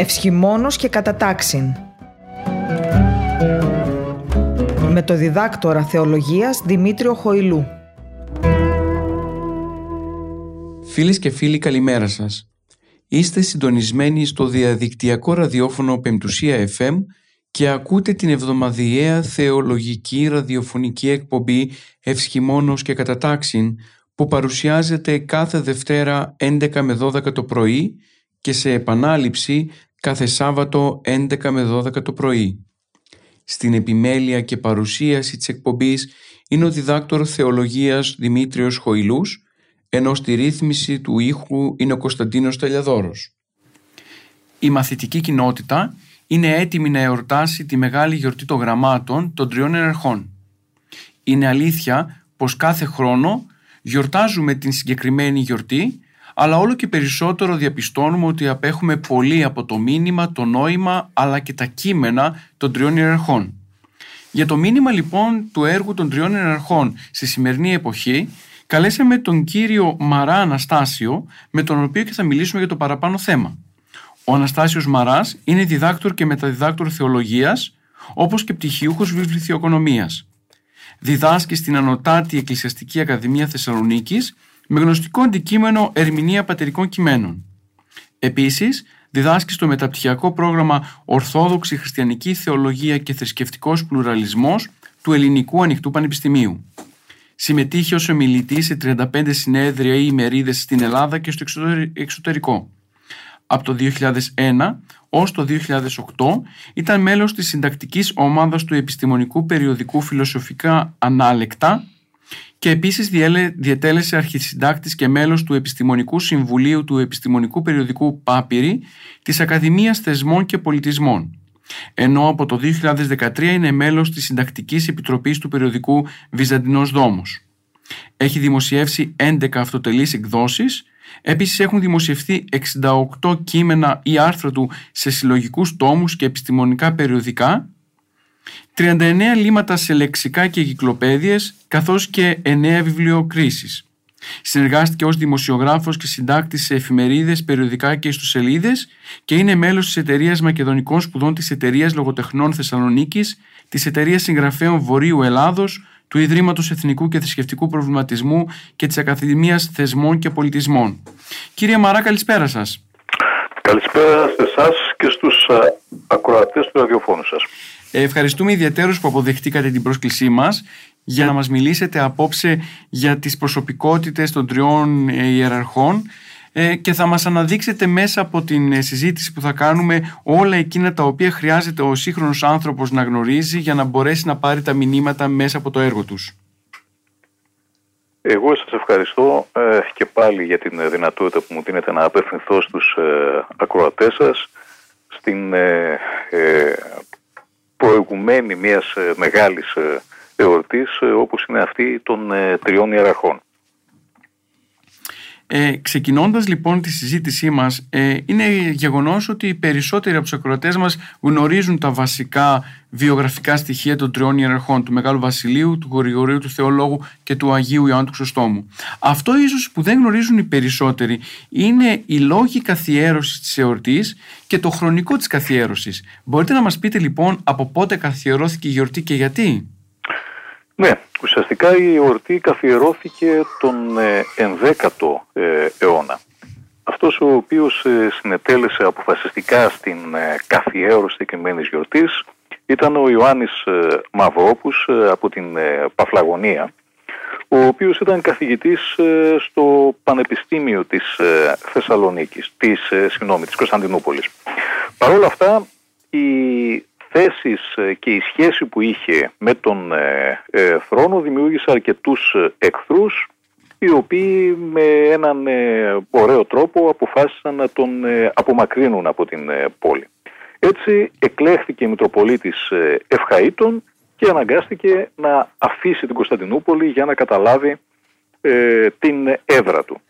Ευσχημόνος και κατατάξιν. Με το διδάκτορα θεολογίας Δημήτριο Χοηλού. Φίλες και φίλοι καλημέρα σας. Είστε συντονισμένοι στο διαδικτυακό ραδιόφωνο Πεμπτουσία FM και ακούτε την εβδομαδιαία θεολογική ραδιοφωνική εκπομπή Ευσχημόνος και Κατατάξιν που παρουσιάζεται κάθε Δευτέρα 11 με 12 το πρωί και σε επανάληψη κάθε Σάββατο 11 με 12 το πρωί. Στην επιμέλεια και παρουσίαση της εκπομπής είναι ο διδάκτορ θεολογίας Δημήτριος Χοηλούς, ενώ στη ρύθμιση του ήχου είναι ο Κωνσταντίνος Τελιαδόρος. Η μαθητική κοινότητα είναι έτοιμη να εορτάσει τη μεγάλη γιορτή των γραμμάτων των τριών ενερχών. Είναι αλήθεια πως κάθε χρόνο γιορτάζουμε την συγκεκριμένη γιορτή αλλά όλο και περισσότερο διαπιστώνουμε ότι απέχουμε πολύ από το μήνυμα, το νόημα αλλά και τα κείμενα των τριών ιεραρχών. Για το μήνυμα λοιπόν του έργου των τριών ιεραρχών στη σημερινή εποχή καλέσαμε τον κύριο Μαρά Αναστάσιο με τον οποίο και θα μιλήσουμε για το παραπάνω θέμα. Ο Αναστάσιος Μαράς είναι διδάκτορ και μεταδιδάκτορ θεολογίας όπως και πτυχιούχος βιβλιοθεοκονομίας. Διδάσκει στην Ανωτάτη Εκκλησιαστική Ακαδημία Θεσσαλονίκης με γνωστικό αντικείμενο ερμηνεία πατερικών κειμένων. Επίσης, διδάσκει στο μεταπτυχιακό πρόγραμμα Ορθόδοξη Χριστιανική Θεολογία και Θρησκευτικός Πλουραλισμός του Ελληνικού Ανοιχτού Πανεπιστημίου. Συμμετείχε ως ομιλητής σε 35 συνέδρια ή ημερίδες στην Ελλάδα και στο εξωτερικό. Από το 2001 ως το 2008 ήταν μέλος της συντακτικής ομάδας του επιστημονικού περιοδικού Φιλοσοφικά Ανάλεκτα και επίσης διετέλεσε αρχισυντάκτης και μέλος του Επιστημονικού Συμβουλίου του Επιστημονικού Περιοδικού Πάπυρη της Ακαδημίας Θεσμών και Πολιτισμών. Ενώ από το 2013 είναι μέλος της Συντακτικής Επιτροπής του περιοδικού Βυζαντινός Δόμος. Έχει δημοσιεύσει 11 αυτοτελείς εκδόσεις, επίσης έχουν δημοσιευθεί 68 κείμενα ή άρθρα του σε συλλογικούς τόμους και επιστημονικά περιοδικά 39 λίματα σε λεξικά και κυκλοπαίδειες, καθώς και 9 βιβλιοκρίσεις. Συνεργάστηκε ως δημοσιογράφος και συντάκτης σε εφημερίδες, περιοδικά και ιστοσελίδες και είναι μέλος της εταιρείας Μακεδονικών Σπουδών της εταιρείας Λογοτεχνών Θεσσαλονίκης, της εταιρείας Συγγραφέων Βορείου Ελλάδος, του Ιδρύματος Εθνικού και Θρησκευτικού Προβληματισμού και της Ακαδημίας Θεσμών και Πολιτισμών. Κύριε Μαρά, καλησπέρα σας. Καλησπέρα σε εσάς και στους ακροατές του ραδιοφώνου σας. Ευχαριστούμε ιδιαίτερως που αποδεχτήκατε την πρόσκλησή μας για να μας μιλήσετε απόψε για τις προσωπικότητες των τριών ε, ιεραρχών ε, και θα μας αναδείξετε μέσα από την ε, συζήτηση που θα κάνουμε όλα εκείνα τα οποία χρειάζεται ο σύγχρονος άνθρωπος να γνωρίζει για να μπορέσει να πάρει τα μηνύματα μέσα από το έργο τους. Εγώ σας ευχαριστώ και πάλι για την δυνατότητα που μου δίνετε να απευθυνθώ στους ακροατές σας στην προηγουμένη μιας ε, μεγάλης ε, εορτής ε, όπως είναι αυτή των τριών ιεραρχών. Ε, ξεκινώντας λοιπόν τη συζήτησή μας, ε, είναι γεγονός ότι οι περισσότεροι από τους ακροατές μας γνωρίζουν τα βασικά βιογραφικά στοιχεία των τριών ιεραρχών, του Μεγάλου Βασιλείου, του Γρηγορίου του Θεολόγου και του Αγίου Ιωάννου του Χρυσοστόμου. Αυτό ίσως που δεν γνωρίζουν οι περισσότεροι είναι οι λόγοι καθιέρωσης της εορτής και το χρονικό της καθιέρωσης. Μπορείτε να μας πείτε λοιπόν από πότε καθιερώθηκε η γιορτή και γιατί; Ναι, ουσιαστικά η εορτή καθιερώθηκε τον 11ο ε, ε, αιώνα. Αυτός ο οποίος ε, συνετέλεσε αποφασιστικά στην καθιέρωση συγκεκριμένη γιορτής ήταν ο Ιωάννης Μαυρόπους από την Παφλαγωνία, ο οποίος ήταν καθηγητής στο Πανεπιστήμιο της Θεσσαλονίκης, της, συγγνώμη, της Κωνσταντινούπολης. Παρ' όλα αυτά, η θέσεις ε, και η σχέση που είχε με τον ε, ε, θρόνο δημιούργησε αρκετούς εχθρούς οι οποίοι με έναν ωραίο τρόπο αποφάσισαν να τον απομακρύνουν από την πόλη. Έτσι εκλέχθηκε η Μητροπολίτης Ευχαΐτων και αναγκάστηκε να αφήσει την Κωνσταντινούπολη για να καταλάβει την έδρα του.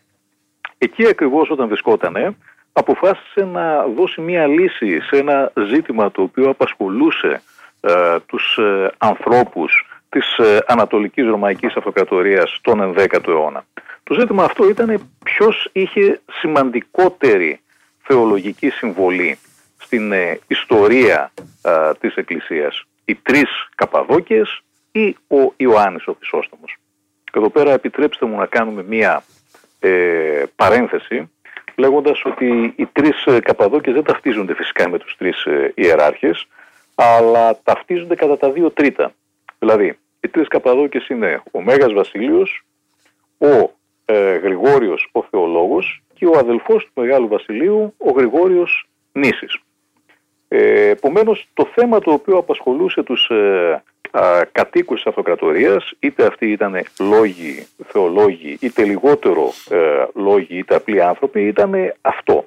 Εκεί ακριβώς όταν βρισκότανε αποφάσισε να δώσει μία λύση σε ένα ζήτημα το οποίο απασχολούσε ε, τους ε, ανθρώπους της ε, Ανατολικής Ρωμαϊκής Αυτοκρατορίας τον 11ο αιώνα. Το ζήτημα αυτό ήταν ποιος είχε σημαντικότερη θεολογική συμβολή στην ιστορία της Εκκλησίας. Οι τρεις Καπαδόκες ή ο Ιωάννης ο Χρυσόστομος. Και εδώ πέρα επιτρέψτε μου να κάνουμε μία ε, παρένθεση λέγοντας ότι οι τρεις ε, Καπαδόκες δεν ταυτίζονται φυσικά με τους τρεις ε, ιεράρχες αλλά ταυτίζονται κατά τα δύο τρίτα. Δηλαδή, οι τρεις Καπαδόκες είναι ο Μέγας Βασίλειος, ο ε, Γρηγόριος ο Θεολόγος και ο αδελφός του Μεγάλου Βασιλείου, ο Γρηγόριος Νήσης. Ε, επομένως, το θέμα το οποίο απασχολούσε τους ε, α, κατοίκους της αυτοκρατορίας, είτε αυτοί ήταν λόγοι, θεολόγοι, είτε λιγότερο ε, λόγοι, είτε απλοί άνθρωποι, ήταν αυτό.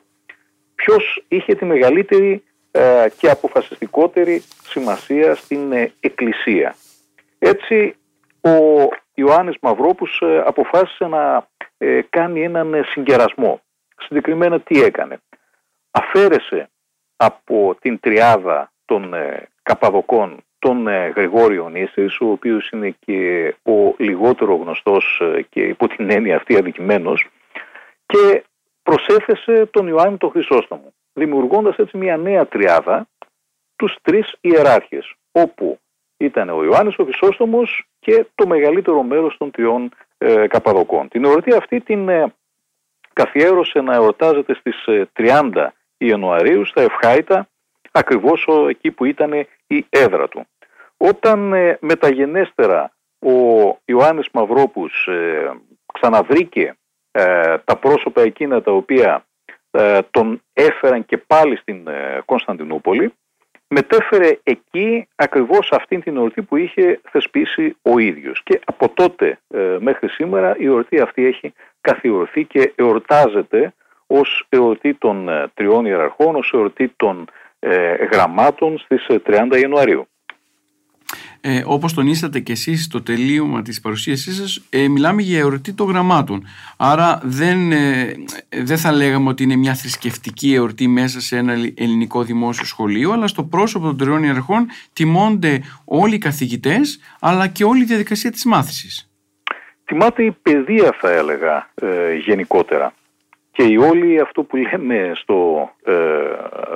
Ποιος είχε τη μεγαλύτερη ε, και αποφασιστικότερη σημασία στην ε, Εκκλησία. Έτσι, ο Ιωάννης Μαυρόπους ε, αποφάσισε να κάνει έναν συγκερασμό. Συγκεκριμένα τι έκανε. Αφαίρεσε από την τριάδα των Καπαδοκών τον Γρηγόριο Νήσης, ο οποίος είναι και ο λιγότερο γνωστός και υπό την έννοια αυτή αδικημένος και προσέθεσε τον Ιωάννη τον Χρυσόστομο δημιουργώντας έτσι μια νέα τριάδα τους τρεις ιεράρχες, όπου ήταν ο Ιωάννης ο Χρυσόστομος και το μεγαλύτερο μέρος των τριών ε, Καπαδοκών. Την εορτή αυτή την ε, καθιέρωσε να εορτάζεται στις 30 ε, Ιανουαρίου στα Ευχάητα, ακριβώς εκεί που ήταν η έδρα του. Όταν ε, μεταγενέστερα ο Ιωάννης Μαυρόπους ξαναβρήκε τα πρόσωπα εκείνα τα οποία ε, τον έφεραν και πάλι στην ε, Κωνσταντινούπολη μετέφερε εκεί ακριβώς αυτήν την εορτή που είχε θεσπίσει ο ίδιος. Και από τότε ε, μέχρι σήμερα η εορτή αυτή έχει καθιερωθεί και εορτάζεται ως εορτή των τριών ιεραρχών, ως εορτή των γραμμάτων στις 30 Ιανουαρίου ε, όπως τονίσατε και εσείς στο τελείωμα της παρουσίασής σας, ε, μιλάμε για εορτή των γραμμάτων. Άρα δεν, ε, δεν θα λέγαμε ότι είναι μια θρησκευτική εορτή μέσα σε ένα ελληνικό δημόσιο σχολείο, αλλά στο πρόσωπο των τριών ιεραρχών τιμώνται όλοι οι καθηγητές, αλλά και όλη η διαδικασία της μάθησης. Τιμάται η παιδεία θα έλεγα ε, γενικότερα. Και η όλη αυτό που λέμε στο ε,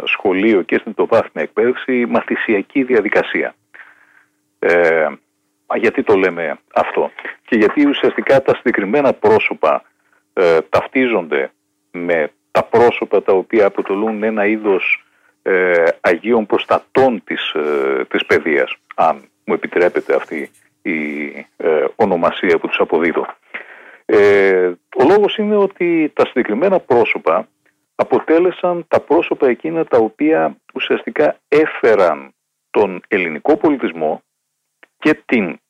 σχολείο και στην τοπάθμια εκπαίδευση μαθησιακή διαδικασία. Ε, γιατί το λέμε αυτό; Και γιατί ουσιαστικά τα συγκεκριμένα πρόσωπα ε, ταυτίζονται με τα πρόσωπα τα οποία αποτελούν ένα είδος ε, Αγίων προστατών της, ε, της παιδείας, αν μου επιτρέπετε αυτή η ε, ονομασία που τους αποδίδω. Ε, ο λόγος είναι ότι τα συγκεκριμένα πρόσωπα αποτέλεσαν τα πρόσωπα εκείνα τα οποία ουσιαστικά έφεραν τον ελληνικό πολιτισμό και την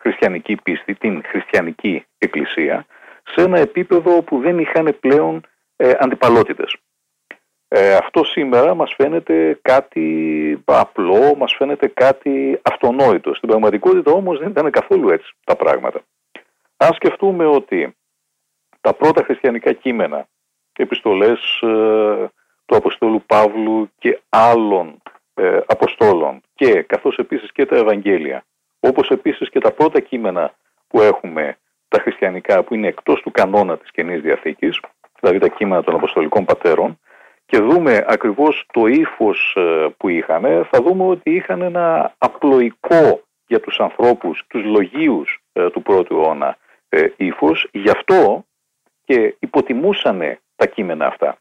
χριστιανική πίστη, την χριστιανική εκκλησία σε ένα επίπεδο που δεν είχαν πλέον ε, αντιπαλότητες. Ε, αυτό σήμερα μας φαίνεται κάτι απλό, μας φαίνεται κάτι αυτονόητο. Στην πραγματικότητα όμως δεν ήταν καθόλου έτσι τα πράγματα. Αν σκεφτούμε ότι τα πρώτα χριστιανικά κείμενα, επιστολές ε, του Αποστόλου Παύλου και άλλων ε, Αποστόλων και καθώς επίσης και τα Ευαγγέλια όπως επίσης και τα πρώτα κείμενα που έχουμε τα χριστιανικά που είναι εκτός του κανόνα της Καινής Διαθήκης, δηλαδή τα κείμενα των Αποστολικών Πατέρων, και δούμε ακριβώς το ύφος ε, που είχαν, θα δούμε ότι είχαν ένα απλοϊκό για τους ανθρώπους, τους λογίους ε, του πρώτου αιώνα ε, ύφος, γι' αυτό και υποτιμούσαν τα κείμενα αυτά.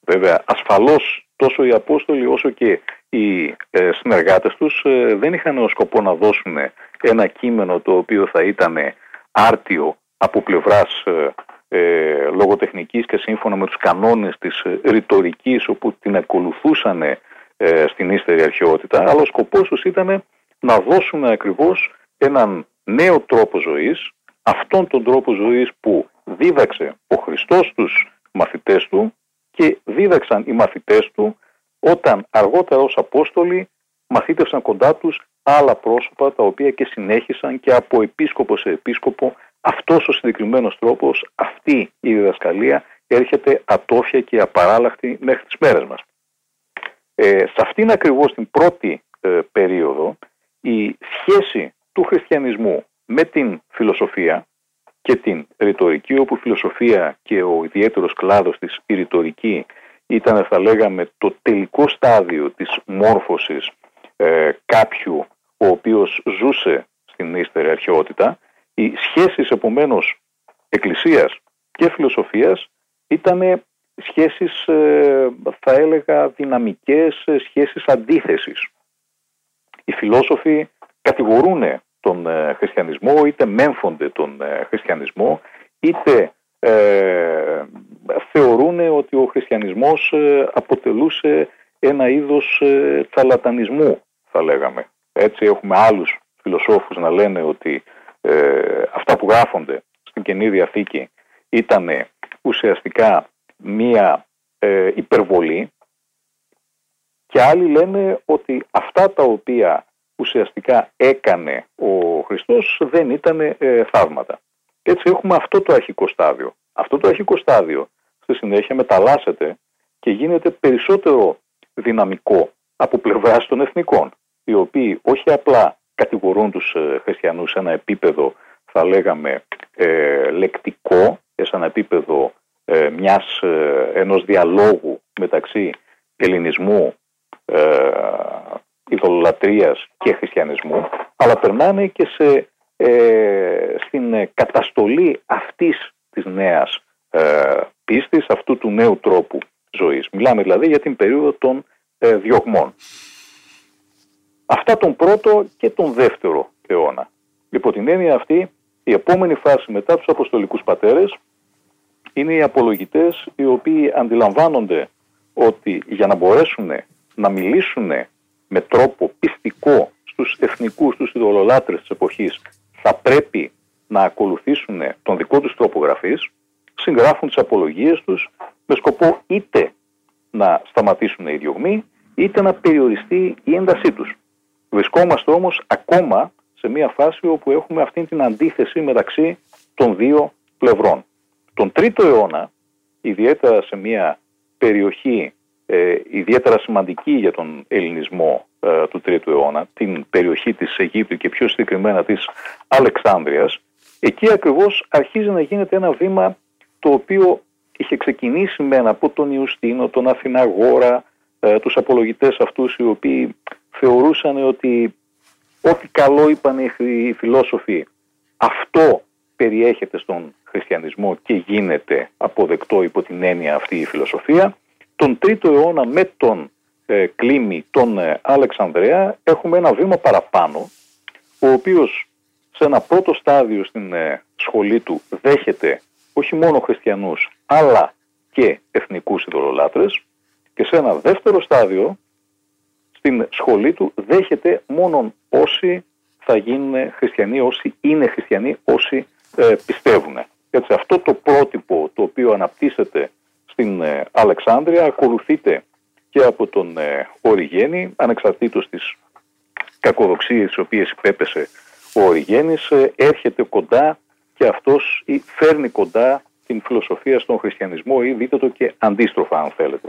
Βέβαια, ασφαλώς τόσο οι Απόστολοι όσο και οι ε, συνεργάτες τους ε, δεν είχαν ως σκοπό να δώσουν ένα κείμενο το οποίο θα ήταν άρτιο από πλευράς ε, λογοτεχνικής και σύμφωνα με τους κανόνες της ρητορικής όπου την ακολουθούσαν στην ύστερη αρχαιότητα αλλά ο σκοπός τους ήταν να δώσουν ακριβώς έναν νέο τρόπο ζωής αυτόν τον τρόπο ζωής που δίδαξε ο Χριστός τους μαθητές του και δίδαξαν οι μαθητές του όταν αργότερα ως Απόστολοι μαθήτευσαν κοντά τους άλλα πρόσωπα τα οποία και συνέχισαν και από επίσκοπο σε επίσκοπο αυτός ο συγκεκριμένος τρόπος, αυτή η διδασκαλία έρχεται ατόφια και απαράλλαχτη μέχρι τις μέρες μας. Ε, σε αυτήν ακριβώς την πρώτη ε, περίοδο η σχέση του χριστιανισμού με την φιλοσοφία και την ρητορική όπου η φιλοσοφία και ο ιδιαίτερος κλάδος της η ρητορική ήταν θα λέγαμε το τελικό στάδιο της μόρφωσης ε, κάποιου ο οποίος ζούσε στην ύστερη αρχαιότητα. Οι σχέσεις επομένως εκκλησίας και φιλοσοφίας ήταν σχέσεις ε, θα έλεγα δυναμικές, ε, σχέσεις αντίθεσης. Οι φιλόσοφοι κατηγορούν τον ε, χριστιανισμό, είτε μέμφονται τον χριστιανισμό, είτε ε, θεωρούν ότι ο χριστιανισμός αποτελούσε ένα είδος τσαλατανισμού θα λέγαμε. Έτσι έχουμε άλλους φιλοσόφους να λένε ότι αυτά που γράφονται στην Καινή Διαθήκη ήταν ουσιαστικά μία ε, υπερβολή και άλλοι λένε ότι αυτά τα οποία ουσιαστικά έκανε ο Χριστός δεν ήταν ε, θαύματα. Έτσι έχουμε αυτό το αρχικό στάδιο. Αυτό το αρχικό στάδιο στη συνέχεια μεταλλάσσεται και γίνεται περισσότερο δυναμικό από πλευράς των εθνικών, οι οποίοι όχι απλά κατηγορούν τους ε, χριστιανούς σε ένα επίπεδο θα λέγαμε ε, λεκτικό, σε ένα επίπεδο ε, μιας, ε, ενός διαλόγου μεταξύ ελληνισμού, ε, και χριστιανισμού, αλλά περνάνε και σε, ε, στην καταστολή αυτής της νέας ε, πίστης, αυτού του νέου τρόπου ζωής. Μιλάμε δηλαδή για την περίοδο των ε, διωγμών. Αυτά τον πρώτο και τον δεύτερο αιώνα. Υπό την έννοια αυτή, η επόμενη φάση μετά τους Αποστολικούς Πατέρες είναι οι απολογητές οι οποίοι αντιλαμβάνονται ότι για να μπορέσουν να μιλήσουν με τρόπο πιστικό στους εθνικούς, στους ιδωλολάτρες της εποχής θα πρέπει να ακολουθήσουν τον δικό τους τρόπο γραφής, συγγράφουν τις απολογίες τους με σκοπό είτε να σταματήσουν οι διωγμοί είτε να περιοριστεί η έντασή τους. Βρισκόμαστε όμως ακόμα σε μια φάση όπου έχουμε αυτή την αντίθεση μεταξύ των δύο πλευρών. Τον τρίτο αιώνα, ιδιαίτερα σε μια περιοχή ε, ιδιαίτερα σημαντική για τον ελληνισμό ε, του τρίτου αιώνα, την περιοχή της Αιγύπτου και πιο συγκεκριμένα της Αλεξάνδρειας, εκεί ακριβώς αρχίζει να γίνεται ένα βήμα το οποίο είχε ξεκινήσει μένα από τον Ιουστίνο, τον Αθηναγόρα, ε, τους απολογητές αυτούς οι οποίοι θεωρούσαν ότι ό,τι καλό είπαν οι φιλόσοφοι αυτό περιέχεται στον χριστιανισμό και γίνεται αποδεκτό υπό την έννοια αυτή η φιλοσοφία. Τον τρίτο αιώνα με τον ε, Κλήμη, τον ε, Αλεξανδρέα, έχουμε ένα βήμα παραπάνω, ο οποίος σε ένα πρώτο στάδιο στην ε, σχολή του δέχεται όχι μόνο χριστιανούς, αλλά και εθνικούς ειδωλολάτρες και σε ένα δεύτερο στάδιο στην σχολή του δέχεται μόνο όσοι θα γίνουν χριστιανοί, όσοι είναι χριστιανοί, όσοι ε, πιστεύουν. Έτσι αυτό το πρότυπο το οποίο αναπτύσσεται στην ε, Αλεξάνδρεια ακολουθείται και από τον ε, Οριγένη ανεξαρτήτως της κακοδοξίας τις οποίες υπέπεσε ο Οριγένης ε, έρχεται κοντά και αυτός ή φέρνει κοντά την φιλοσοφία στον χριστιανισμό ή δείτε το και αντίστροφα αν θέλετε.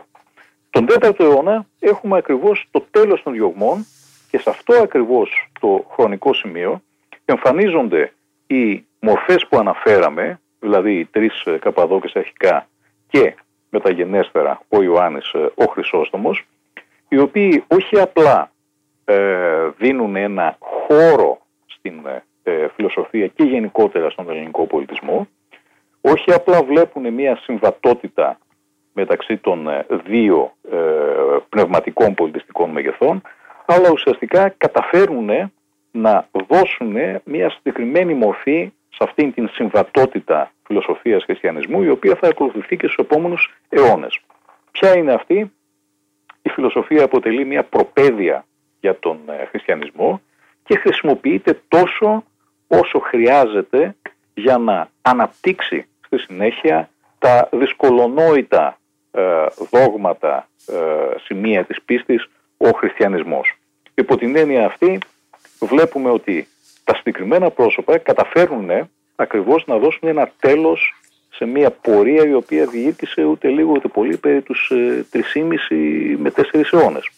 Τον 4ο αιώνα έχουμε ακριβώς το τέλος των διωγμών και σε αυτό ακριβώς το χρονικό σημείο εμφανίζονται οι μορφές που αναφέραμε, δηλαδή οι τρεις ε, Καπαδόκες αρχικά και μεταγενέστερα ο Ιωάννης ε, ο Χρυσόστομος, οι οποίοι όχι απλά ε, δίνουν ένα χώρο στην φιλοσοφία και γενικότερα στον ελληνικό πολιτισμό, όχι απλά βλέπουν μια συμβατότητα μεταξύ των δύο πνευματικών πολιτιστικών μεγεθών, αλλά ουσιαστικά καταφέρουν να δώσουν μια συγκεκριμένη μορφή σε αυτήν την συμβατότητα φιλοσοφίας χριστιανισμού η οποία θα ακολουθηθεί και στους επόμενους αιώνες. Ποια είναι αυτή; Η φιλοσοφία αποτελεί μια προπαίδεια για τον ε, χριστιανισμό και χρησιμοποιείται τόσο όσο χρειάζεται για να αναπτύξει στη συνέχεια τα δυσκολονόητα ε, δόγματα, ε, σημεία της πίστης ο χριστιανισμός. Υπό την έννοια αυτή βλέπουμε ότι τα συγκεκριμένα πρόσωπα καταφέρνουν ακριβώς να δώσουν ένα τέλος σε μια πορεία η οποία διήρκησε ούτε λίγο ούτε πολύ περί τους 3,5 ε, με 4 αιώνες.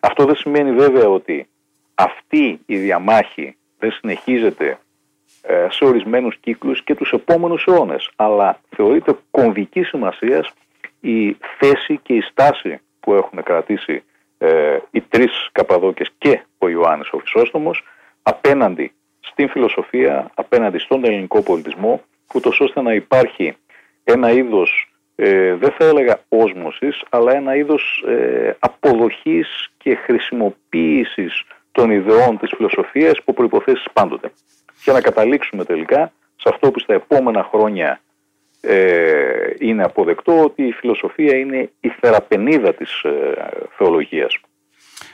Αυτό δεν σημαίνει βέβαια ότι αυτή η διαμάχη δεν συνεχίζεται ε, σε ορισμένους κύκλους και τους επόμενους αιώνες, αλλά θεωρείται κομβική σημασίας η θέση και η στάση που έχουν κρατήσει ε, οι τρεις Καπαδόκες και ο Ιωάννης ο Χρυσόστομος απέναντι στην φιλοσοφία, απέναντι στον ελληνικό πολιτισμό, ούτως ώστε να υπάρχει ένα είδος, ε, δεν θα έλεγα όσμωσης, αλλά ένα είδος ε, αποδοχής και χρησιμοποίησης των ιδεών της φιλοσοφίας που προϋποθέσεις πάντοτε. Για να καταλήξουμε τελικά σε αυτό που στα επόμενα χρόνια ε, είναι αποδεκτό ότι η φιλοσοφία είναι η θεραπενίδα της ε, θεολογίας.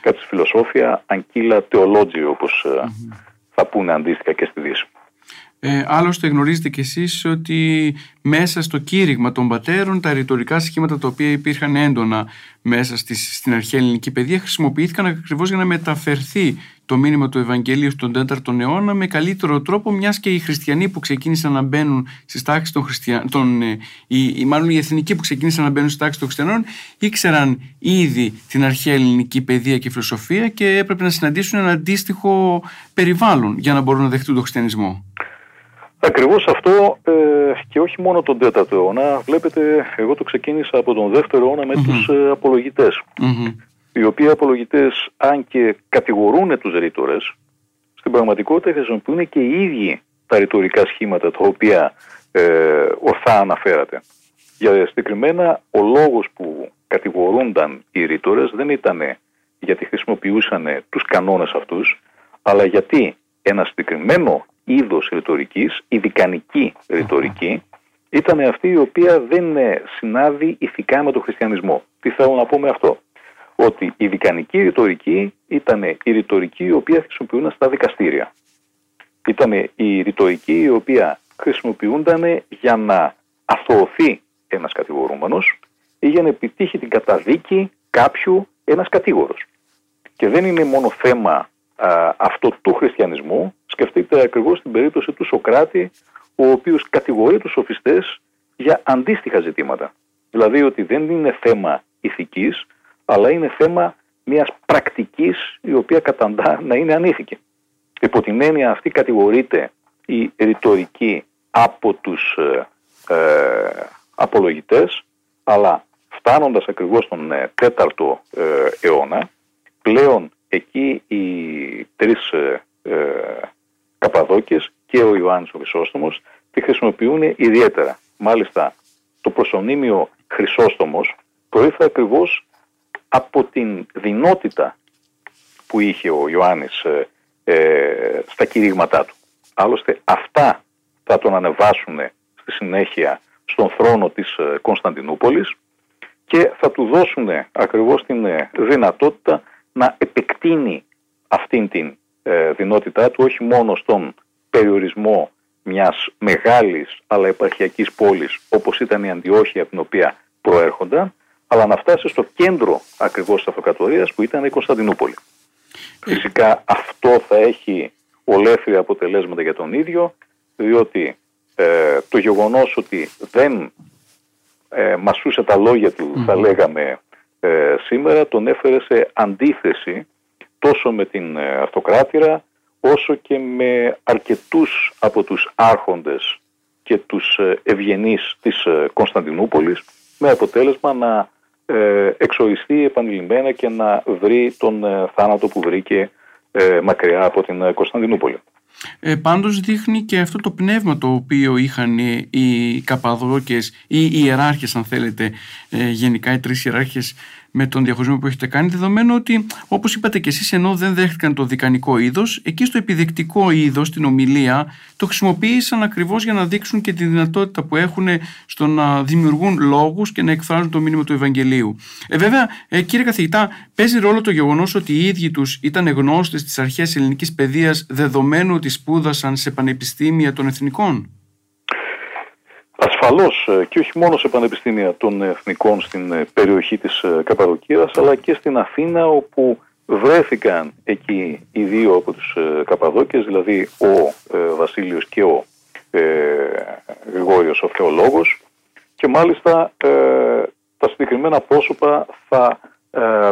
Κάτι φιλοσόφια αγκύλα θεολόγιο όπως ε, θα πούνε αντίστοιχα και στη Δύση. Ε, άλλωστε γνωρίζετε κι εσείς ότι μέσα στο κήρυγμα των πατέρων τα ρητορικά σχήματα τα οποία υπήρχαν έντονα μέσα στις, στην αρχαία ελληνική παιδεία χρησιμοποιήθηκαν ακριβώς για να μεταφερθεί το μήνυμα του Ευαγγελίου στον 4ο αιώνα με καλύτερο τρόπο μιας και οι χριστιανοί που ξεκίνησαν να μπαίνουν στις τάξεις των χριστιανών, ε, οι, μάλλον οι εθνικοί που ξεκίνησαν να μπαίνουν στις τάξεις των χριστιανών ήξεραν ήδη την αρχαία ελληνική παιδεία και φιλοσοφία και έπρεπε να συναντήσουν ένα αντίστοιχο περιβάλλον για να μπορούν να δεχτούν τον χριστιανισμό. Ακριβώς αυτό ε, και όχι μόνο τον 4ο αιώνα. Βλέπετε, εγώ το ξεκίνησα από τον 2ο αιώνα με mm τους ε, απολογητες Οι οποίοι απολογητές, αν και κατηγορούν τους ρήτορες, στην πραγματικότητα χρησιμοποιούν και οι ίδιοι τα ρητορικά σχήματα τα οποία ε, ορθά αναφέρατε. Για συγκεκριμένα, ο λόγος που κατηγορούνταν οι ρήτορες δεν ήταν γιατί χρησιμοποιούσαν τους κανόνες αυτούς, αλλά γιατί ένα συγκεκριμένο είδος ρητορικής, η δικανική ρητορική, ήταν αυτή η οποία δεν ε, συνάδει ηθικά με τον χριστιανισμό. Τι θέλω να πω με αυτό; Ότι η δικανική ρητορική ήταν η ρητορική η οποία χρησιμοποιούνταν στα δικαστήρια. Ήταν η ρητορική η οποία χρησιμοποιούνταν για να αθωωθεί ένας κατηγορούμενος ή για να επιτύχει την καταδίκη κάποιου ένας κατήγορος. Και δεν είναι μόνο θέμα α, αυτό του χριστιανισμού, σκεφτείτε ακριβώς την περίπτωση του Σοκράτη, ο οποίος κατηγορεί τους σοφιστές για αντίστοιχα ζητήματα. Δηλαδή ότι δεν είναι θέμα ηθικής, αλλά είναι θέμα μιας πρακτικής η οποία καταντά να είναι ανήθικη. Υπό την έννοια αυτή κατηγορείται η ρητορική από τους ε, ε απολογητές, αλλά φτάνοντας ακριβώς στον ε, τέταρτο ε, αιώνα, πλέον εκεί οι τρεις ε, ε, Καπαδόκες και ο Ιωάννης ο Χρυσόστομος τη χρησιμοποιούν ιδιαίτερα. Μάλιστα το προσωνύμιο Χρυσόστομος προήλθε ακριβώς από την δυνότητα που είχε ο Ιωάννης ε, ε, στα κηρύγματά του. Άλλωστε αυτά θα τον ανεβάσουν στη συνέχεια στον θρόνο της ε, Κωνσταντινούπολης και θα του δώσουν ακριβώς την δυνατότητα να επεκτείνει αυτήν την ε, δυνότητά του όχι μόνο στον περιορισμό μιας μεγάλης αλλά επαρχιακής πόλης όπως ήταν η Αντιόχεια από την οποία προέρχονταν αλλά να φτάσει στο κέντρο ακριβώς της αυτοκρατορίας που ήταν η Κωνσταντινούπολη. Ε. Φυσικά αυτό θα έχει ολέθρια αποτελέσματα για τον ίδιο διότι ε, το γεγονός ότι δεν ε, μασούσε τα λόγια του θα λέγαμε ε, σήμερα τον έφερε σε αντίθεση τόσο με την ε, αυτοκράτηρα όσο και με αρκετούς από τους άρχοντες και τους ε, ευγενείς της ε, Κωνσταντινούπολης με αποτέλεσμα να εξοριστεί επανειλημμένα και να βρει τον θάνατο που βρήκε μακριά από την Κωνσταντινούπολη. Ε, πάντως δείχνει και αυτό το πνεύμα το οποίο είχαν οι Καπαδόκες ή οι ιεράρχες αν θέλετε γενικά οι τρεις ιεράρχες με τον διαχωρισμό που έχετε κάνει, δεδομένου ότι, όπως είπατε και εσείς, ενώ δεν δέχτηκαν το δικανικό είδος, εκεί στο επιδεκτικό είδος, την ομιλία, το χρησιμοποίησαν ακριβώς για να δείξουν και τη δυνατότητα που έχουν στο να δημιουργούν λόγους και να εκφράζουν το μήνυμα του Ευαγγελίου. Ε, βέβαια, ε, κύριε καθηγητά, παίζει ρόλο το γεγονός ότι οι ίδιοι τους ήταν γνώστες της αρχαίας ελληνικής παιδείας, δεδομένου ότι σπούδασαν σε πανεπιστήμια των εθνικών; Ασφαλώς ε, και όχι μόνο σε πανεπιστήμια των εθνικών στην ε, περιοχή της ε, Καπαδοκίας αλλά και στην Αθήνα όπου βρέθηκαν εκεί οι δύο από τους Καπαδόκες δηλαδή ο Βασίλειος και ο Γρηγόριος ο θεολόγος και μάλιστα τα συγκεκριμένα πρόσωπα θα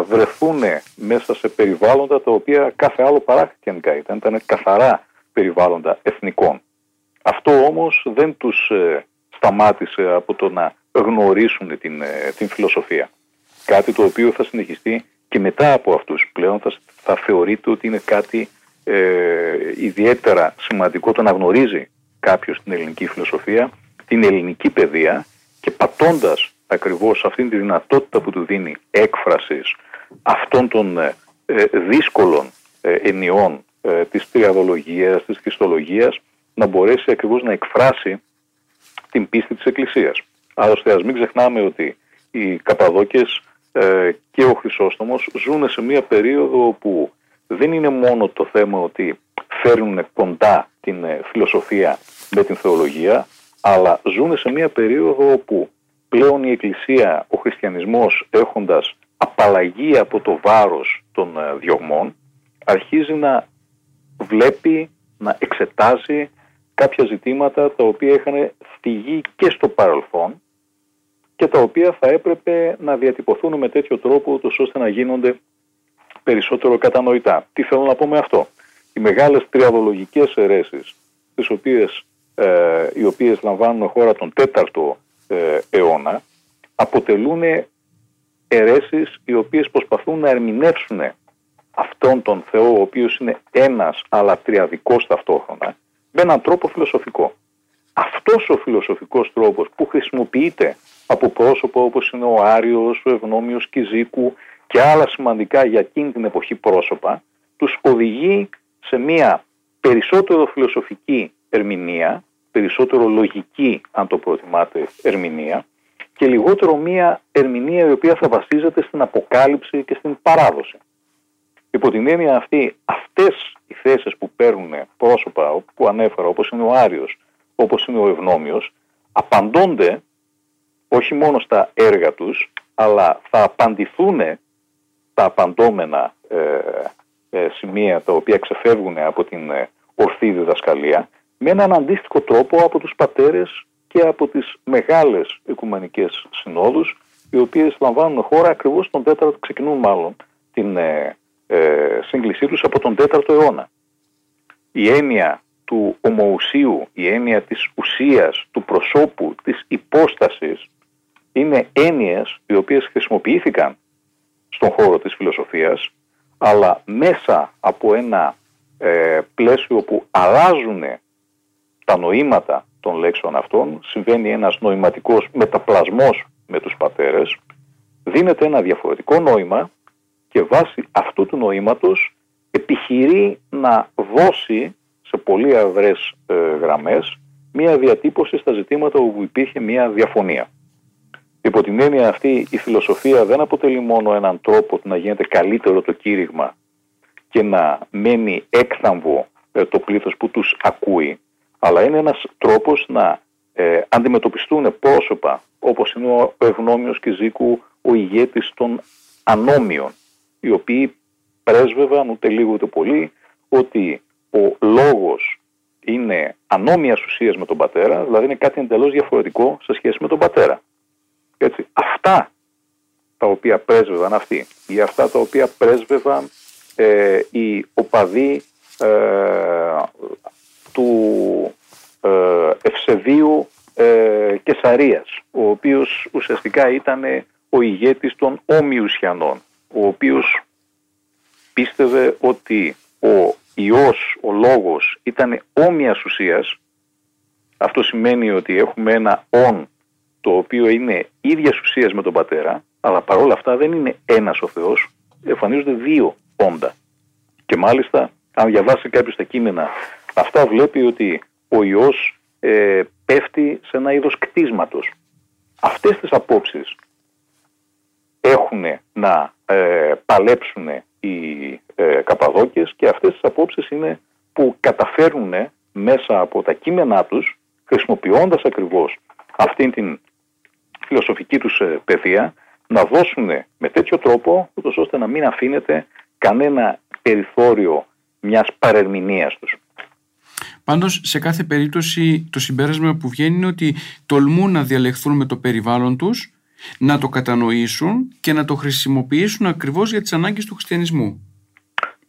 βρεθούν μέσα σε περιβάλλοντα τα οποία κάθε άλλο παρά χριστιανικά ήταν, ήταν καθαρά περιβάλλοντα εθνικών. Αυτό όμως δεν τους σταμάτησε από το να γνωρίσουν την, ε, την φιλοσοφία. Κάτι το οποίο θα συνεχιστεί και μετά από αυτούς πλέον θα, θα θεωρείται ότι είναι κάτι ε, ιδιαίτερα σημαντικό το να γνωρίζει κάποιος την ελληνική φιλοσοφία, την ελληνική παιδεία και πατώντας ακριβώς αυτήν τη δυνατότητα που του δίνει έκφρασης αυτών των ε, ε δύσκολων ε, ενιών ε, της τριαδολογίας, της χριστολογίας να μπορέσει ακριβώς να εκφράσει την πίστη της Εκκλησίας. Άλλωστε ας μην ξεχνάμε ότι οι Καπαδόκες ε, και ο Χρυσόστομος ζουν σε μια περίοδο όπου δεν είναι μόνο το θέμα ότι φέρνουν κοντά την ε, φιλοσοφία με την θεολογία, αλλά ζουν σε μια περίοδο όπου πλέον η Εκκλησία, ο χριστιανισμός έχοντας απαλλαγή από το βάρος των ε, διωγμών, αρχίζει να βλέπει, να εξετάζει κάποια ζητήματα τα οποία είχαν φυγεί και στο παρελθόν και τα οποία θα έπρεπε να διατυπωθούν με τέτοιο τρόπο ώστε να γίνονται περισσότερο κατανοητά. Τι θέλω να πω με αυτό; Οι μεγάλες τριαδολογικές αιρέσεις τις οποίες, ε, οι οποίες λαμβάνουν χώρα τον 4ο ε, αιώνα αποτελούν αιρέσεις οι οποίες προσπαθούν να ερμηνεύσουν αυτόν τον Θεό ο οποίος είναι ένας αλλά τριαδικός ταυτόχρονα με έναν τρόπο φιλοσοφικό. Αυτός ο φιλοσοφικός τρόπος που χρησιμοποιείται από πρόσωπα όπως είναι ο Άριος, ο Ευνόμιος Κιζίκου και άλλα σημαντικά για εκείνη την εποχή πρόσωπα, τους οδηγεί σε μια περισσότερο φιλοσοφική ερμηνεία, περισσότερο λογική αν το προτιμάτε ερμηνεία και λιγότερο μια ερμηνεία η οποία θα βασίζεται στην αποκάλυψη και στην παράδοση. Υπό την έννοια αυτή, αυτές οι θέσεις που παίρνουν πρόσωπα που ανέφερα όπως είναι ο Άριος, όπως είναι ο Ευνόμιος, απαντώνται όχι μόνο στα έργα τους, αλλά θα απαντηθούν τα απαντώμενα ε, ε, σημεία τα οποία ξεφεύγουν από την ε, ορθή διδασκαλία με έναν αντίστοιχο τρόπο από τους πατέρες και από τις μεγάλες οικουμενικές συνόδους οι οποίες λαμβάνουν χώρα ακριβώς τον τέταρτο, ξεκινούν μάλλον την ε, ε, σύγκλησή τους από τον 4ο αιώνα. Η έννοια του ομοουσίου, η έννοια της ουσίας, του προσώπου, της υπόστασης είναι έννοιες οι οποίες χρησιμοποιήθηκαν στον χώρο της φιλοσοφίας αλλά μέσα από ένα ε, πλαίσιο που αλλάζουν τα νοήματα των λέξεων αυτών συμβαίνει ένας νοηματικός μεταπλασμός με τους πατέρες δίνεται ένα διαφορετικό νόημα και βάσει αυτού του νοήματος επιχειρεί να δώσει σε πολύ αυρές ε, γραμμές μία διατύπωση στα ζητήματα όπου υπήρχε μία διαφωνία. Υπό την έννοια αυτή η φιλοσοφία δεν αποτελεί μόνο έναν τρόπο να γίνεται καλύτερο το κήρυγμα και να μένει έκθαμβο ε, το πλήθος που τους ακούει, αλλά είναι ένας τρόπος να ε, αντιμετωπιστούν πρόσωπα όπως είναι ο Ευνόμιος Κιζίκου, ο ηγέτης των ανώμιων, οι οποίοι πρέσβευαν ούτε λίγο ούτε πολύ ότι ο λόγος είναι ανώμιας ουσίας με τον πατέρα, δηλαδή είναι κάτι εντελώς διαφορετικό σε σχέση με τον πατέρα. Έτσι, αυτά τα οποία πρέσβευαν αυτοί ή αυτά τα οποία πρέσβευαν ε, οι οπαδοί ε, του ε, Ευσεβίου ε, Κεσαρίας, ο οποίος ουσιαστικά ήταν ο ηγέτης των Ομιουσιανών, ο οποίος πίστευε ότι ο Υιός, ο Λόγος ήταν όμοιας ουσίας. Αυτό σημαίνει ότι έχουμε ένα «ον» το οποίο είναι ίδιας ουσίας με τον Πατέρα, αλλά παρόλα αυτά δεν είναι ένας ο Θεός, εμφανίζονται δύο όντα. Και μάλιστα, αν διαβάσει κάποιος τα κείμενα, αυτά βλέπει ότι ο Υιός ε, πέφτει σε ένα είδος κτίσματος. Αυτές τις απόψεις έχουν να ε, παλέψουν οι ε, Καπαδόκες και αυτές τις απόψεις είναι που καταφέρουν μέσα από τα κείμενά τους χρησιμοποιώντας ακριβώς αυτήν την φιλοσοφική τους ε, παιδεία να δώσουν με τέτοιο τρόπο ούτως ώστε να μην αφήνεται κανένα περιθώριο μιας παρερμηνίας τους. Πάντως σε κάθε περίπτωση το συμπέρασμα που βγαίνει είναι ότι τολμούν να διαλεχθούν με το περιβάλλον τους να το κατανοήσουν και να το χρησιμοποιήσουν ακριβώς για τις ανάγκες του χριστιανισμού.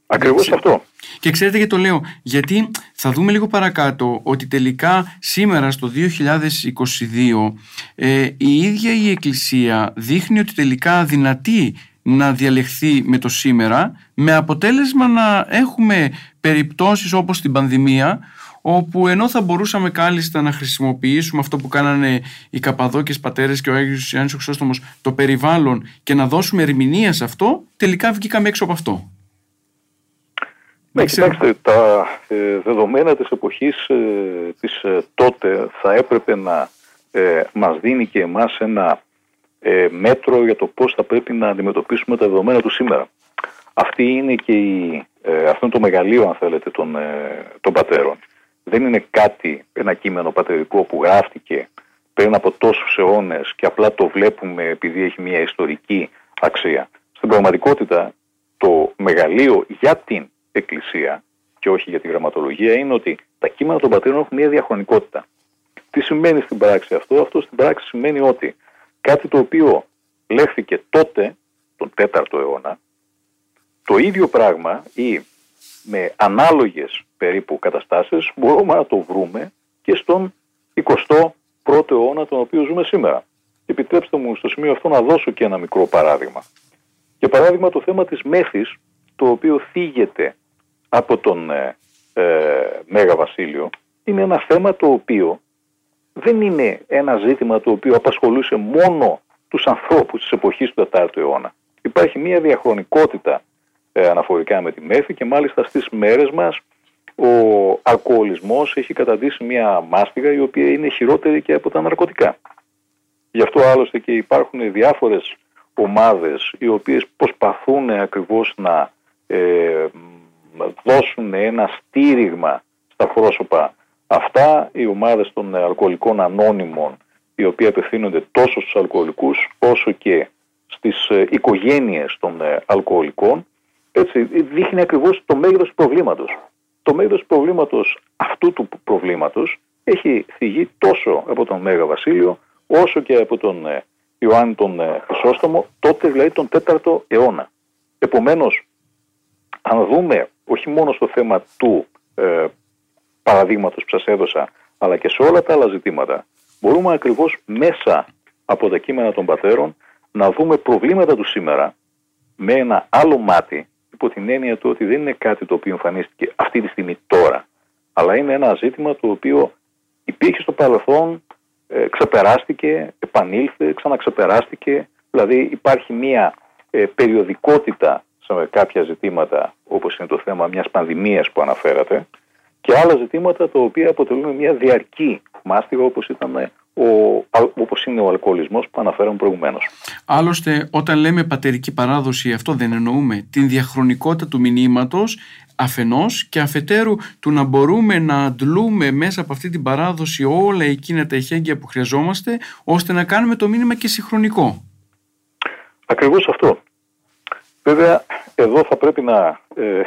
Ακριβώς αυτό. Και ξέρετε γιατί το λέω, γιατί θα δούμε λίγο παρακάτω ότι τελικά σήμερα στο 2022 ε, η ίδια η Εκκλησία δείχνει ότι τελικά δυνατή να διαλεχθεί με το σήμερα με αποτέλεσμα να έχουμε περιπτώσεις όπως την πανδημία όπου ενώ θα μπορούσαμε κάλλιστα να χρησιμοποιήσουμε αυτό που κάνανε οι Καπαδόκες πατέρες και ο Άγιος Ιωάννης ο Χρυσόστομος το περιβάλλον και να δώσουμε ερμηνεία σε αυτό, τελικά βγήκαμε έξω από αυτό. Ναι, κοιτάξτε, τα ε, δεδομένα της εποχής ε, της ε, τότε θα έπρεπε να ε, μας δίνει και εμάς ένα ε, μέτρο για το πώς θα πρέπει να αντιμετωπίσουμε τα δεδομένα του σήμερα. Αυτή είναι και η, αυτό είναι το μεγαλείο, αν θέλετε, των, των πατέρων. Δεν είναι κάτι, ένα κείμενο πατερικό που γράφτηκε πριν από τόσους αιώνες και απλά το βλέπουμε επειδή έχει μια ιστορική αξία. Στην πραγματικότητα, το μεγαλείο για την Εκκλησία και όχι για τη γραμματολογία είναι ότι τα κείμενα των πατέρων έχουν μια διαχρονικότητα. Τι σημαίνει στην πράξη αυτό, αυτό στην πράξη σημαίνει ότι κάτι το οποίο λέχθηκε τότε, τον 4ο αιώνα, το ίδιο πράγμα ή με ανάλογες περίπου καταστάσεις μπορούμε να το βρούμε και στον 21ο αιώνα τον οποίο ζούμε σήμερα. Επιτρέψτε μου στο σημείο αυτό να δώσω και ένα μικρό παράδειγμα. Για παράδειγμα το θέμα της μέθης, το οποίο θίγεται από τον ε, ε, Μέγα Βασίλειο, είναι ένα θέμα το οποίο δεν είναι ένα ζήτημα το οποίο απασχολούσε μόνο τους ανθρώπους της εποχής του 4ου αιώνα. Υπάρχει μια διαχρονικότητα ε, αναφορικά με τη μέθη και μάλιστα στις μέρες μας ο αλκοολισμός έχει καταντήσει μια μάστιγα η οποία είναι χειρότερη και από τα ναρκωτικά. Γι' αυτό άλλωστε και υπάρχουν διάφορες ομάδες οι οποίες προσπαθούν ακριβώς να ε, δώσουν ένα στήριγμα στα πρόσωπα αυτά οι ομάδες των αλκοολικών ανώνυμων οι οποίοι απευθύνονται τόσο στους αλκοολικούς όσο και στις ε, οικογένειες των ε, αλκοολικών έτσι, δείχνει ακριβώς το μέγεθος του προβλήματος. Το μέγεθος του προβλήματος αυτού του προβλήματος έχει θυγεί τόσο από τον Μέγα Βασίλειο όσο και από τον ε, Ιωάννη τον Χρυσόστομο, τότε δηλαδή τον 4ο αιώνα. Επομένως, αν δούμε όχι μόνο στο θέμα του ε, παραδείγματος που σας έδωσα, αλλά και σε όλα τα άλλα ζητήματα, μπορούμε ακριβώς μέσα από τα κείμενα των πατέρων να δούμε προβλήματα του σήμερα με ένα άλλο μάτι, υπό την έννοια του ότι δεν είναι κάτι το οποίο εμφανίστηκε αυτή τη στιγμή τώρα, αλλά είναι ένα ζήτημα το οποίο υπήρχε στο παρελθόν, ε, ξεπεράστηκε, επανήλθε, ξαναξεπεράστηκε, δηλαδή υπάρχει μια ε, περιοδικότητα σε κάποια ζητήματα όπως είναι το θέμα μιας πανδημίας που αναφέρατε και άλλα ζητήματα τα οποία αποτελούν μια διαρκή μάστιγα όπως, ήταν ο, όπως είναι ο αλκοολισμός που αναφέραμε προηγουμένως. Άλλωστε όταν λέμε πατερική παράδοση αυτό δεν εννοούμε την διαχρονικότητα του μηνύματος αφενός και αφετέρου του να μπορούμε να αντλούμε μέσα από αυτή την παράδοση όλα εκείνα τα εχέγγυα που χρειαζόμαστε ώστε να κάνουμε το μήνυμα και συγχρονικό. Ακριβώς αυτό. Βέβαια, εδώ θα πρέπει να. Ε,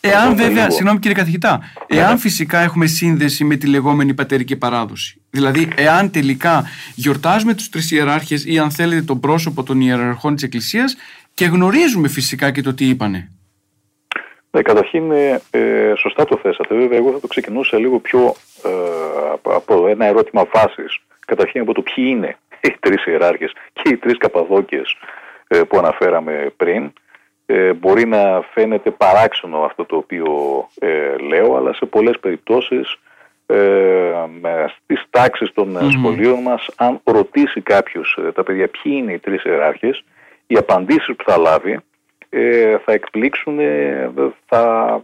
εάν βέβαια, συγγνώμη κύριε καθηγητά, ναι, εάν ναι. φυσικά έχουμε σύνδεση με τη λεγόμενη πατερική παράδοση. Δηλαδή, εάν τελικά γιορτάζουμε τους τρεις ιεράρχες ή αν θέλετε τον πρόσωπο των ιεραρχών της Εκκλησίας και γνωρίζουμε φυσικά και το τι είπανε. Ναι, καταρχήν ε, ε σωστά το θέσατε. Βέβαια, εγώ θα το ξεκινούσα λίγο πιο ε, από ένα ερώτημα βάσης. Καταρχήν από το ποιοι είναι οι τρεις ιεράρχες και οι τρεις καπαδόκες ε, που αναφέραμε πριν. Ε, μπορεί να φαίνεται παράξενο αυτό το οποίο ε, λέω, αλλά σε πολλές περιπτώσεις ε, στις τάξεις των mm σχολείων μας, αν ρωτήσει κάποιος ε, τα παιδιά ποιοι είναι οι τρεις ιεράρχες, οι απαντήσεις που θα λάβει θα εκπλήξουν, θα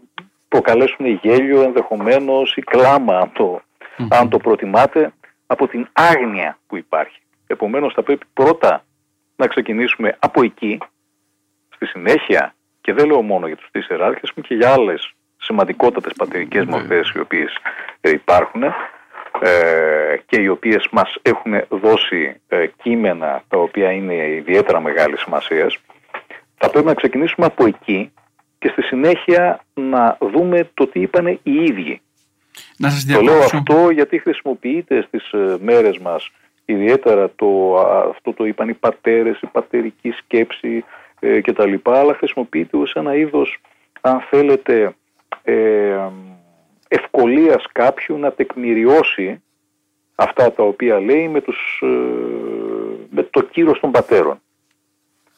προκαλέσουν γέλιο ενδεχομένως ή κλάμα αν το, αν το προτιμάτε από την άγνοια που υπάρχει. Επομένως θα πρέπει πρώτα να ξεκινήσουμε από εκεί, στη συνέχεια, και δεν λέω μόνο για τους τρεις ιεράρχες, και για άλλες σημαντικότατες πατερικές ναι. μορφές οι οποίες ε, υπάρχουν ε, και οι οποίες μας έχουν δώσει ε, κείμενα τα οποία είναι ιδιαίτερα μεγάλη σημασία. Θα πρέπει να ξεκινήσουμε από εκεί και στη συνέχεια να δούμε το τι είπαν οι ίδιοι. Να σας το λέω αυτό γιατί χρησιμοποιείται στις μέρες μας ιδιαίτερα το, αυτό το είπαν οι πατέρες, η πατερική σκέψη ε, κτλ. Αλλά χρησιμοποιείται ως ένα είδος, αν θέλετε, ε, ευκολίας κάποιου να τεκμηριώσει αυτά τα οποία λέει με, τους, ε, με το κύρος των πατέρων.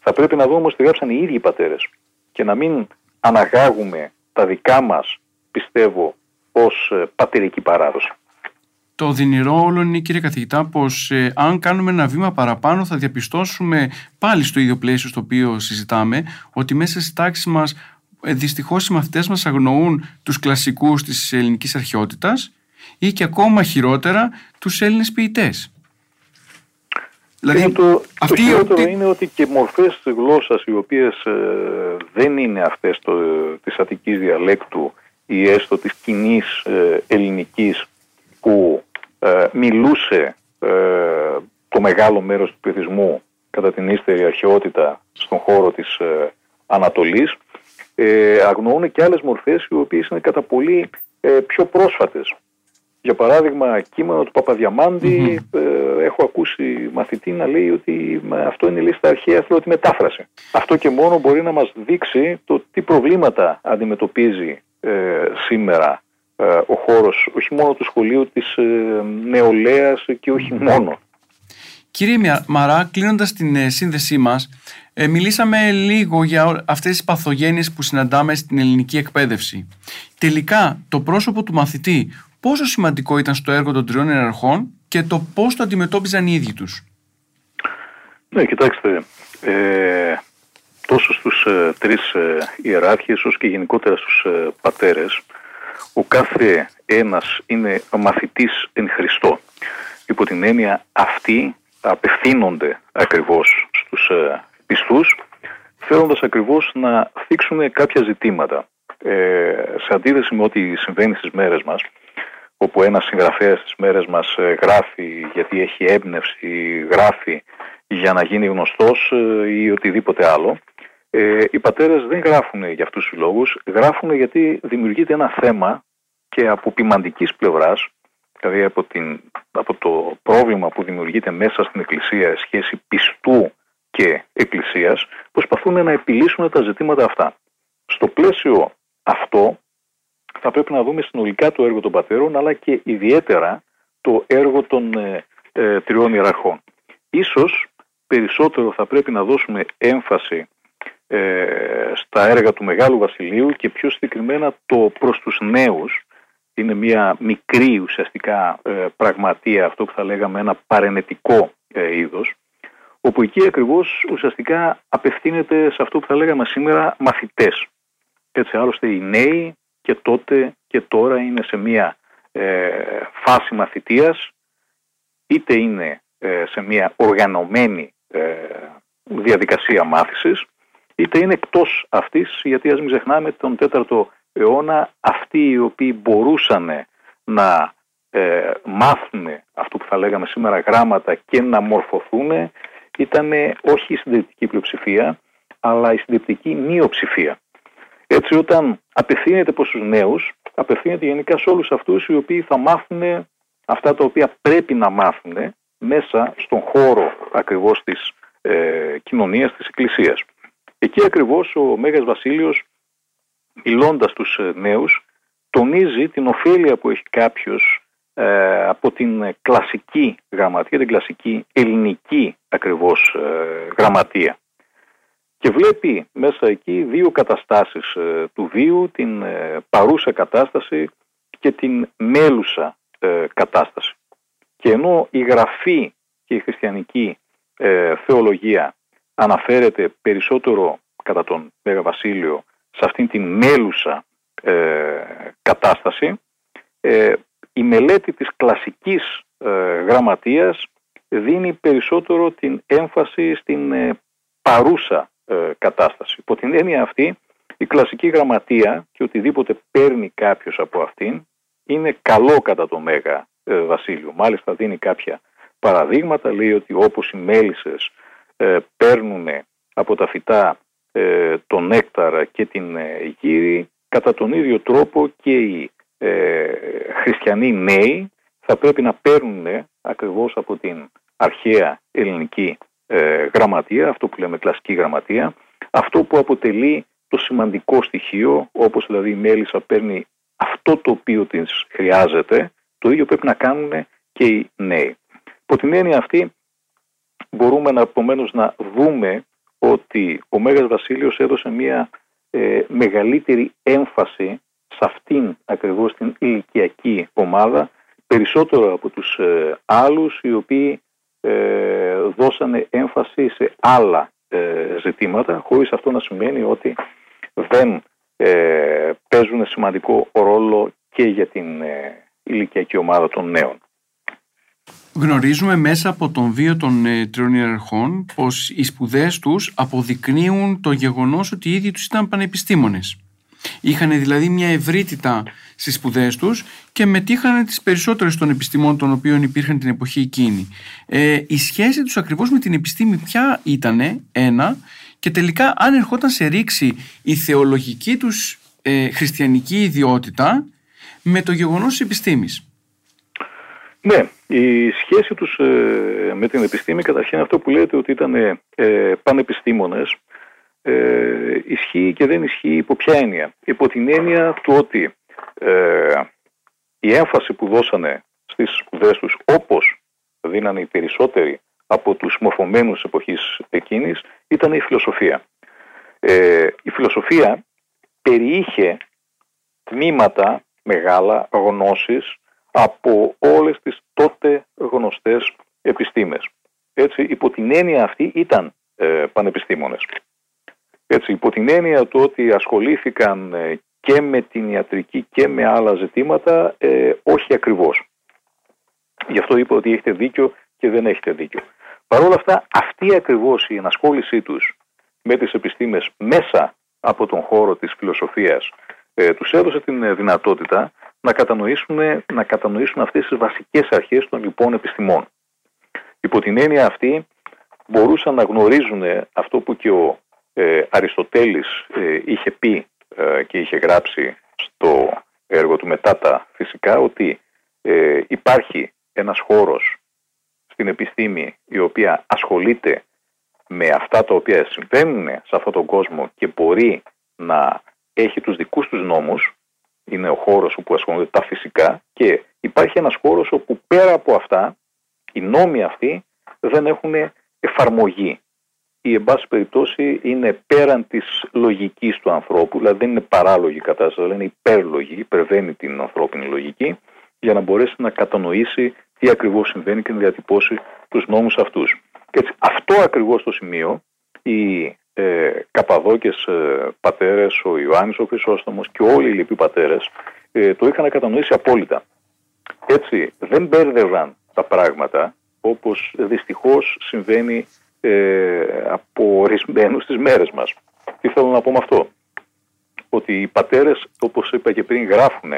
Θα πρέπει να δούμε όμως τι γράψαν οι ίδιοι οι πατέρες και να μην αναγάγουμε τα δικά μας, πιστεύω, ως ε, πατερική παράδοση. Το οδυνηρό όλο είναι κύριε καθηγητά πως ε, αν κάνουμε ένα βήμα παραπάνω θα διαπιστώσουμε πάλι στο ίδιο πλαίσιο στο οποίο συζητάμε ότι μέσα στις τάξεις μας ε, δυστυχώς οι μαθητές μας αγνοούν τους κλασικούς της ελληνικής αρχαιότητας ή και ακόμα χειρότερα τους Έλληνες ποιητές. Δηλαδή, το, το χειρότερο είναι ότι και μορφές γλώσσας οι οποίες ε, δεν είναι αυτές το, της αττικής διαλέκτου ή έστω της κοινής ε, ελληνικής που ε, μιλούσε το μεγάλο μέρος του πληθυσμού κατά την ύστερη αρχαιότητα στον χώρο της Ανατολής αγνοούν και άλλες μορφές οι οποίες είναι κατά πολύ πιο πρόσφατες για παράδειγμα, κείμενο του παπαδιαμαντη ε, έχω ακούσει μαθητή να λέει ότι αυτό είναι η λίστα αρχαία τη μετάφραση. Αυτό και μόνο μπορεί να μας δείξει το τι προβλήματα αντιμετωπίζει ε, σήμερα ε, ο χώρος, όχι μόνο του σχολείου της ε, νεολαίας και όχι μόνο. Κύριε Μαρά, κλείνοντας την σύνδεσή μας, μιλήσαμε λίγο για αυτές τις παθογένειες που συναντάμε στην ελληνική εκπαίδευση. Τελικά, το πρόσωπο του μαθητή πόσο σημαντικό ήταν στο έργο των τριών ιεραρχών και το πώς το αντιμετώπιζαν οι ίδιοι τους; Ναι, κοιτάξτε, ε, τόσο στους ε, τρεις ε, ιεράρχες όσο και γενικότερα στους ε, πατέρες, ο κάθε ένας είναι μαθητής εν Χριστώ. Υπό την έννοια αυτοί απευθύνονται ακριβώς στους ε, πιστούς, θέλοντας ακριβώς να θίξουν κάποια ζητήματα. Ε, σε αντίθεση με ό,τι συμβαίνει στις μέρες μας, όπου ένας συγγραφέας στις μέρες μας ε, γράφει γιατί έχει έμπνευση, γράφει για να γίνει γνωστός ε, ή οτιδήποτε άλλο. Ε, οι πατέρες δεν γράφουν για αυτούς τους λόγους, γράφουν γιατί δημιουργείται ένα θέμα και από ποιμαντικής πλευράς, δηλαδή από, την, από το πρόβλημα που δημιουργείται μέσα στην Εκκλησία σχέση πιστού και Εκκλησίας, προσπαθούν να επιλύσουν τα ζητήματα αυτά. Στο πλαίσιο αυτό θα πρέπει να δούμε συνολικά το έργο των πατέρων αλλά και ιδιαίτερα το έργο των ε, ε, τριών ιεραρχών. Ίσως περισσότερο θα πρέπει να δώσουμε έμφαση ε, στα έργα του Μεγάλου Βασιλείου και πιο συγκεκριμένα το προς τους νέους είναι μια μικρή ουσιαστικά ε, πραγματεία αυτό που θα λέγαμε ένα παρενετικό ε, είδος όπου εκεί ακριβώς ουσιαστικά απευθύνεται σε αυτό που θα λέγαμε σήμερα μαθητές. Έτσι άλλωστε οι νέοι και τότε και τώρα είναι σε μια ε, φάση μαθητείας είτε είναι ε, σε μια οργανωμένη ε, διαδικασία μάθησης είτε είναι εκτός αυτής γιατί ας μην ξεχνάμε τον 4ο αιώνα αυτοί οι οποίοι μπορούσαν να ε, μάθουν αυτό που θα λέγαμε σήμερα γράμματα και να μορφωθούν ήταν όχι η συντηρητική πλειοψηφία αλλά η συντηρητική μειοψηφία. Έτσι όταν απευθύνεται προς τους νέους, απευθύνεται γενικά σε όλους αυτούς οι οποίοι θα μάθουν αυτά τα οποία πρέπει να μάθουν μέσα στον χώρο ακριβώς της ε, κοινωνίας της Εκκλησίας. Εκεί ακριβώς ο Μέγας Βασίλειος μιλώντας τους ε, νέους τονίζει την ωφέλεια που έχει κάποιος ε, από την κλασική γραμματεία, την κλασική ελληνική ακριβώς ε, γραμματεία και βλέπει μέσα εκεί δύο καταστάσεις ε, του βίου, την ε, παρούσα κατάσταση και την μέλουσα ε, κατάσταση. Και ενώ η γραφή και η χριστιανική θεολογία αναφέρεται περισσότερο κατά τον Μέγα Βασίλειο σε αυτήν την μέλουσα κατάσταση, η μελέτη της κλασικής γραμματείας δίνει περισσότερο την έμφαση στην παρούσα ε, κατάσταση. Υπό την έννοια αυτή, η κλασική γραμματεία και οτιδήποτε παίρνει κάποιος από αυτήν είναι καλό κατά το Μέγα ε, Βασίλειο. Μάλιστα δίνει κάποια παραδείγματα, λέει ότι όπως οι μέλισσες ε, παίρνουν από τα φυτά ε, τον νέκταρα και την ε, γύρι, κατά τον ίδιο τρόπο και οι χριστιανοί νέοι θα πρέπει να παίρνουν ακριβώς από την αρχαία ελληνική ε, γραμματεία, αυτό που λέμε κλασική γραμματεία, αυτό που αποτελεί το σημαντικό στοιχείο, όπως δηλαδή η μέλισσα παίρνει αυτό το οποίο της χρειάζεται, το ίδιο πρέπει να κάνουν και οι νέοι. Από την έννοια αυτή μπορούμε να, επομένως, να δούμε ότι ο Μέγας Βασίλειος έδωσε μια ε, μεγαλύτερη έμφαση σε αυτήν ακριβώς την ηλικιακή ομάδα περισσότερο από τους ε, άλλους οι οποίοι ε, δώσανε έμφαση σε άλλα ε, ζητήματα χωρίς αυτό να σημαίνει ότι δεν ε, παίζουν σημαντικό ρόλο και για την ηλικιακή ομάδα των νέων. Γνωρίζουμε μέσα από τον βίο των ε, τριών ιεραρχών πως οι σπουδές τους αποδεικνύουν το γεγονός ότι οι ίδιοι τους ήταν πανεπιστήμονες. Είχαν δηλαδή μια ευρύτητα στις σπουδές τους και μετήχαν τις περισσότερες των επιστημών των οποίων υπήρχαν την εποχή εκείνη. Ε, η σχέση τους ακριβώς με την επιστήμη ποια ήτανε ένα και τελικά αν ερχόταν σε ρήξη η θεολογική τους ε, χριστιανική ιδιότητα με το γεγονός της επιστήμης. Ναι, η σχέση τους ε, με την επιστήμη καταρχήν αυτό που λέτε ότι ήταν ε, πανεπιστήμονες ε, ισχύει και δεν ισχύει υπό ποια έννοια; Υπό την έννοια του ότι ε, η έμφαση που δώσανε στις σπουδές τους όπως δίνανε οι περισσότεροι από τους μορφωμένους εποχής εκείνης ήταν η φιλοσοφία. Ε, η φιλοσοφία περιείχε τμήματα μεγάλα γνώσεις από όλες τις τότε γνωστές επιστήμες. Έτσι, υπό την έννοια αυτή ήταν ε, πανεπιστήμονες. Έτσι, υπό την έννοια του ότι ασχολήθηκαν ε, και με την ιατρική και με άλλα ζητήματα, ε, όχι ακριβώς. Γι' αυτό είπα ότι έχετε δίκιο και δεν έχετε δίκιο. Παρ' όλα αυτά, αυτή ακριβώς η ενασχόλησή τους με τις επιστήμες μέσα από τον χώρο της φιλοσοφίας ε, τους έδωσε την ε, δυνατότητα να κατανοήσουν, να κατανοήσουν αυτές τις βασικές αρχές των λοιπόν επιστημών. Υπό την έννοια αυτή μπορούσαν να γνωρίζουν αυτό που και ο ε, Αριστοτέλης ε, είχε πει ε, και είχε γράψει στο έργο του μετά τα φυσικά ότι ε, υπάρχει ένας χώρος στην επιστήμη η οποία ασχολείται με αυτά τα οποία συμβαίνουν σε αυτόν τον κόσμο και μπορεί να έχει τους δικούς τους νόμους είναι ο χώρος όπου ασχολούνται τα φυσικά και υπάρχει ένας χώρος όπου πέρα από αυτά οι νόμοι αυτοί δεν έχουν εφαρμογή ή εν πάση περιπτώσει είναι πέραν της λογικής του ανθρώπου, δηλαδή δεν είναι παράλογη κατάσταση, αλλά είναι υπέρλογη, υπερβαίνει την ανθρώπινη λογική για να μπορέσει να κατανοήσει τι ακριβώς συμβαίνει και να διατυπώσει τους νόμους αυτούς. έτσι, αυτό ακριβώς το σημείο οι ε, καπαδόκες ε, πατέρες, ο Ιωάννης ο Χρυσόστομος και όλοι οι λοιποί πατέρες ε, το είχαν κατανοήσει απόλυτα. Έτσι δεν μπέρδευαν τα πράγματα όπως δυστυχώς συμβαίνει ε, από ορισμένους στις μέρες μας. Τι θέλω να πω με αυτό. Ότι οι πατέρες, όπως είπα και πριν, γράφουν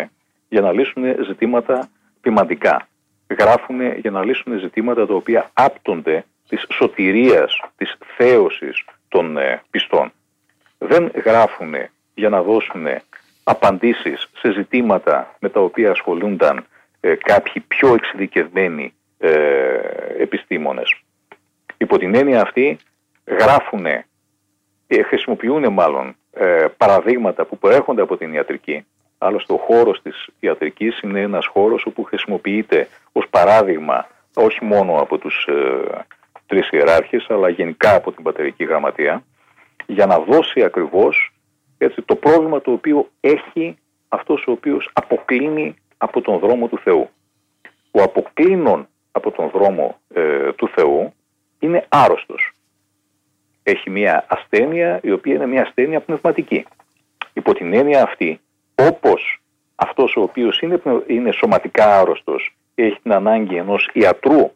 για να λύσουν ζητήματα ποιμαντικά. Γράφουν για να λύσουν ζητήματα τα οποία άπτονται της σωτηρίας, της θέωσης των ε, πιστών. Δεν γράφουν για να δώσουν απαντήσεις σε ζητήματα με τα οποία ασχολούνταν ε, κάποιοι πιο εξειδικευμένοι ε, επιστήμονες. Υπό την έννοια αυτή γράφουν, ε, χρησιμοποιούν μάλλον ε, παραδείγματα που προέρχονται από την ιατρική. Άλλωστε ο χώρος της ιατρικής είναι ένας χώρος όπου χρησιμοποιείται ως παράδειγμα όχι μόνο από τους ε, τρεις ιεράρχες αλλά γενικά από την πατερική γραμματεία για να δώσει ακριβώς έτσι, το πρόβλημα το οποίο έχει αυτός ο οποίος αποκλίνει από τον δρόμο του Θεού. Ο αποκλίνων από τον δρόμο ε, του Θεού είναι άρρωστος. Έχει μια ασθένεια η οποία είναι μια ασθένεια πνευματική. Υπό την έννοια αυτή, όπως αυτός ο οποίος είναι, είναι σωματικά άρρωστος έχει την ανάγκη ενός ιατρού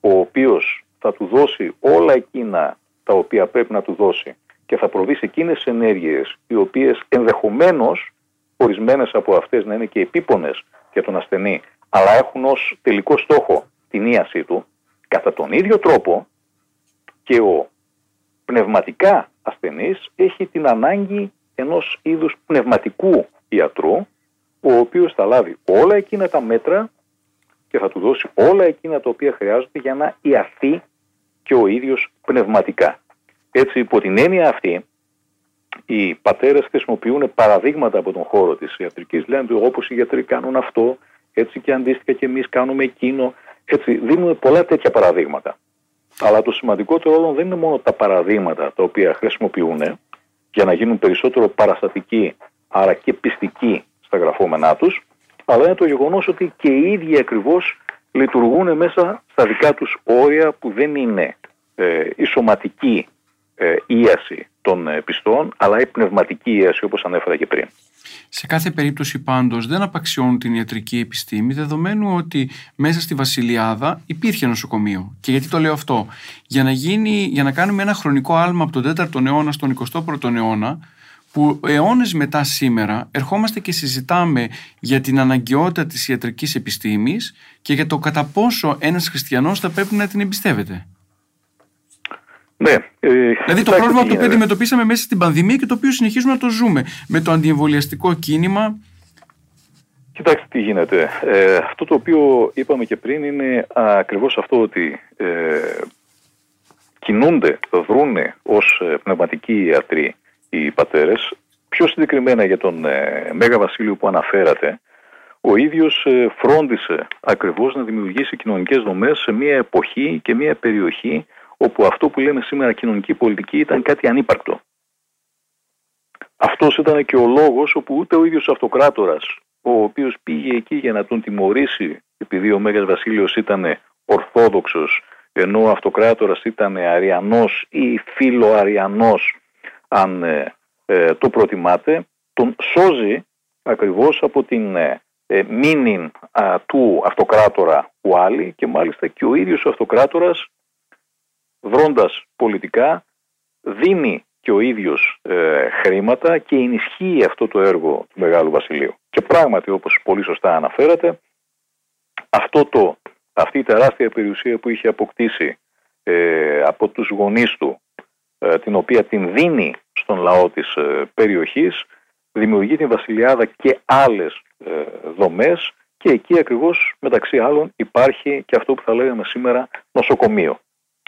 ο οποίος θα του δώσει όλα εκείνα τα οποία πρέπει να του δώσει και θα προβεί σε εκείνες ενέργειες οι οποίες ενδεχομένως ορισμένες από αυτές να είναι και επίπονες για τον ασθενή αλλά έχουν ως τελικό στόχο την ίασή του κατά τον ίδιο τρόπο και ο πνευματικά ασθενής έχει την ανάγκη ενός είδους πνευματικού ιατρού ο οποίος θα λάβει όλα εκείνα τα μέτρα και θα του δώσει όλα εκείνα τα οποία χρειάζονται για να ιαθεί και ο ίδιος πνευματικά. Έτσι υπό την έννοια αυτή οι πατέρες χρησιμοποιούν παραδείγματα από τον χώρο της ιατρικής, λένε ότι όπως οι γιατροί κάνουν αυτό, έτσι και αντίστοιχα και εμείς κάνουμε εκείνο, έτσι δίνουν πολλά τέτοια παραδείγματα. Αλλά το σημαντικότερο όλων δεν είναι μόνο τα παραδείγματα τα οποία χρησιμοποιούν για να γίνουν περισσότερο παραστατικοί, άρα και πιστικοί στα γραφόμενά τους, αλλά είναι το γεγονός ότι και οι ίδιοι ακριβώς λειτουργούν μέσα στα δικά τους όρια που δεν είναι ε, η σωματική ε, ίαση των ε, πιστών, αλλά η πνευματική ίαση όπως ανέφερα και πριν. Σε κάθε περίπτωση πάντως δεν απαξιώνουν την ιατρική επιστήμη δεδομένου ότι μέσα στη Βασιλιάδα υπήρχε νοσοκομείο. Και γιατί το λέω αυτό; Για να, γίνει, για να κάνουμε ένα χρονικό άλμα από τον 4ο αιώνα στον 21ο αιώνα που αιώνες μετά σήμερα ερχόμαστε και συζητάμε για την αναγκαιότητα της ιατρικής επιστήμης και για το κατά πόσο ένας χριστιανός θα πρέπει να την εμπιστεύεται. Ναι. Ε, δηλαδή το πρόβλημα το οποίο αντιμετωπίσαμε μέσα στην πανδημία και το οποίο συνεχίζουμε να το ζούμε με το αντιεμβολιαστικό κίνημα. Κοιτάξτε τι γίνεται. Ε, αυτό το οποίο είπαμε και πριν είναι ακριβώς αυτό ότι ε, κινούνται, βρούνε ως ε, πνευματικοί ιατροί οι πατέρες. Πιο συγκεκριμένα για τον ε, Μέγα Βασίλειο που αναφέρατε, ο ίδιος ε, φρόντισε ακριβώς να δημιουργήσει κοινωνικές δομές σε μια εποχή και μια περιοχή όπου αυτό που λέμε σήμερα κοινωνική πολιτική ήταν κάτι ανύπαρκτο. Αυτός ήταν και ο λόγος όπου ούτε ο ίδιος αυτοκράτορας, ο οποίος πήγε εκεί για να τον τιμωρήσει επειδή ο Μέγας Βασίλειος ήταν ορθόδοξος ενώ ο αυτοκράτορας ήταν αριανός ή φιλοαριανός αν ε, ε, το προτιμάτε, τον σώζει ακριβώς από την ε, ε μήνυν του αυτοκράτορα Ουάλι και μάλιστα και ο ίδιος ο αυτοκράτορας βρώντας πολιτικά δίνει και ο ίδιος ε, χρήματα και ενισχύει αυτό το έργο του Μεγάλου Βασιλείου. Και πράγματι όπως πολύ σωστά αναφέρατε αυτό το, αυτή η τεράστια περιουσία που είχε αποκτήσει ε, από τους γονείς του ε, την οποία την δίνει στον λαό της περιοχής δημιουργεί την Βασιλιάδα και άλλες δομές και εκεί ακριβώς μεταξύ άλλων υπάρχει και αυτό που θα λέγαμε σήμερα νοσοκομείο.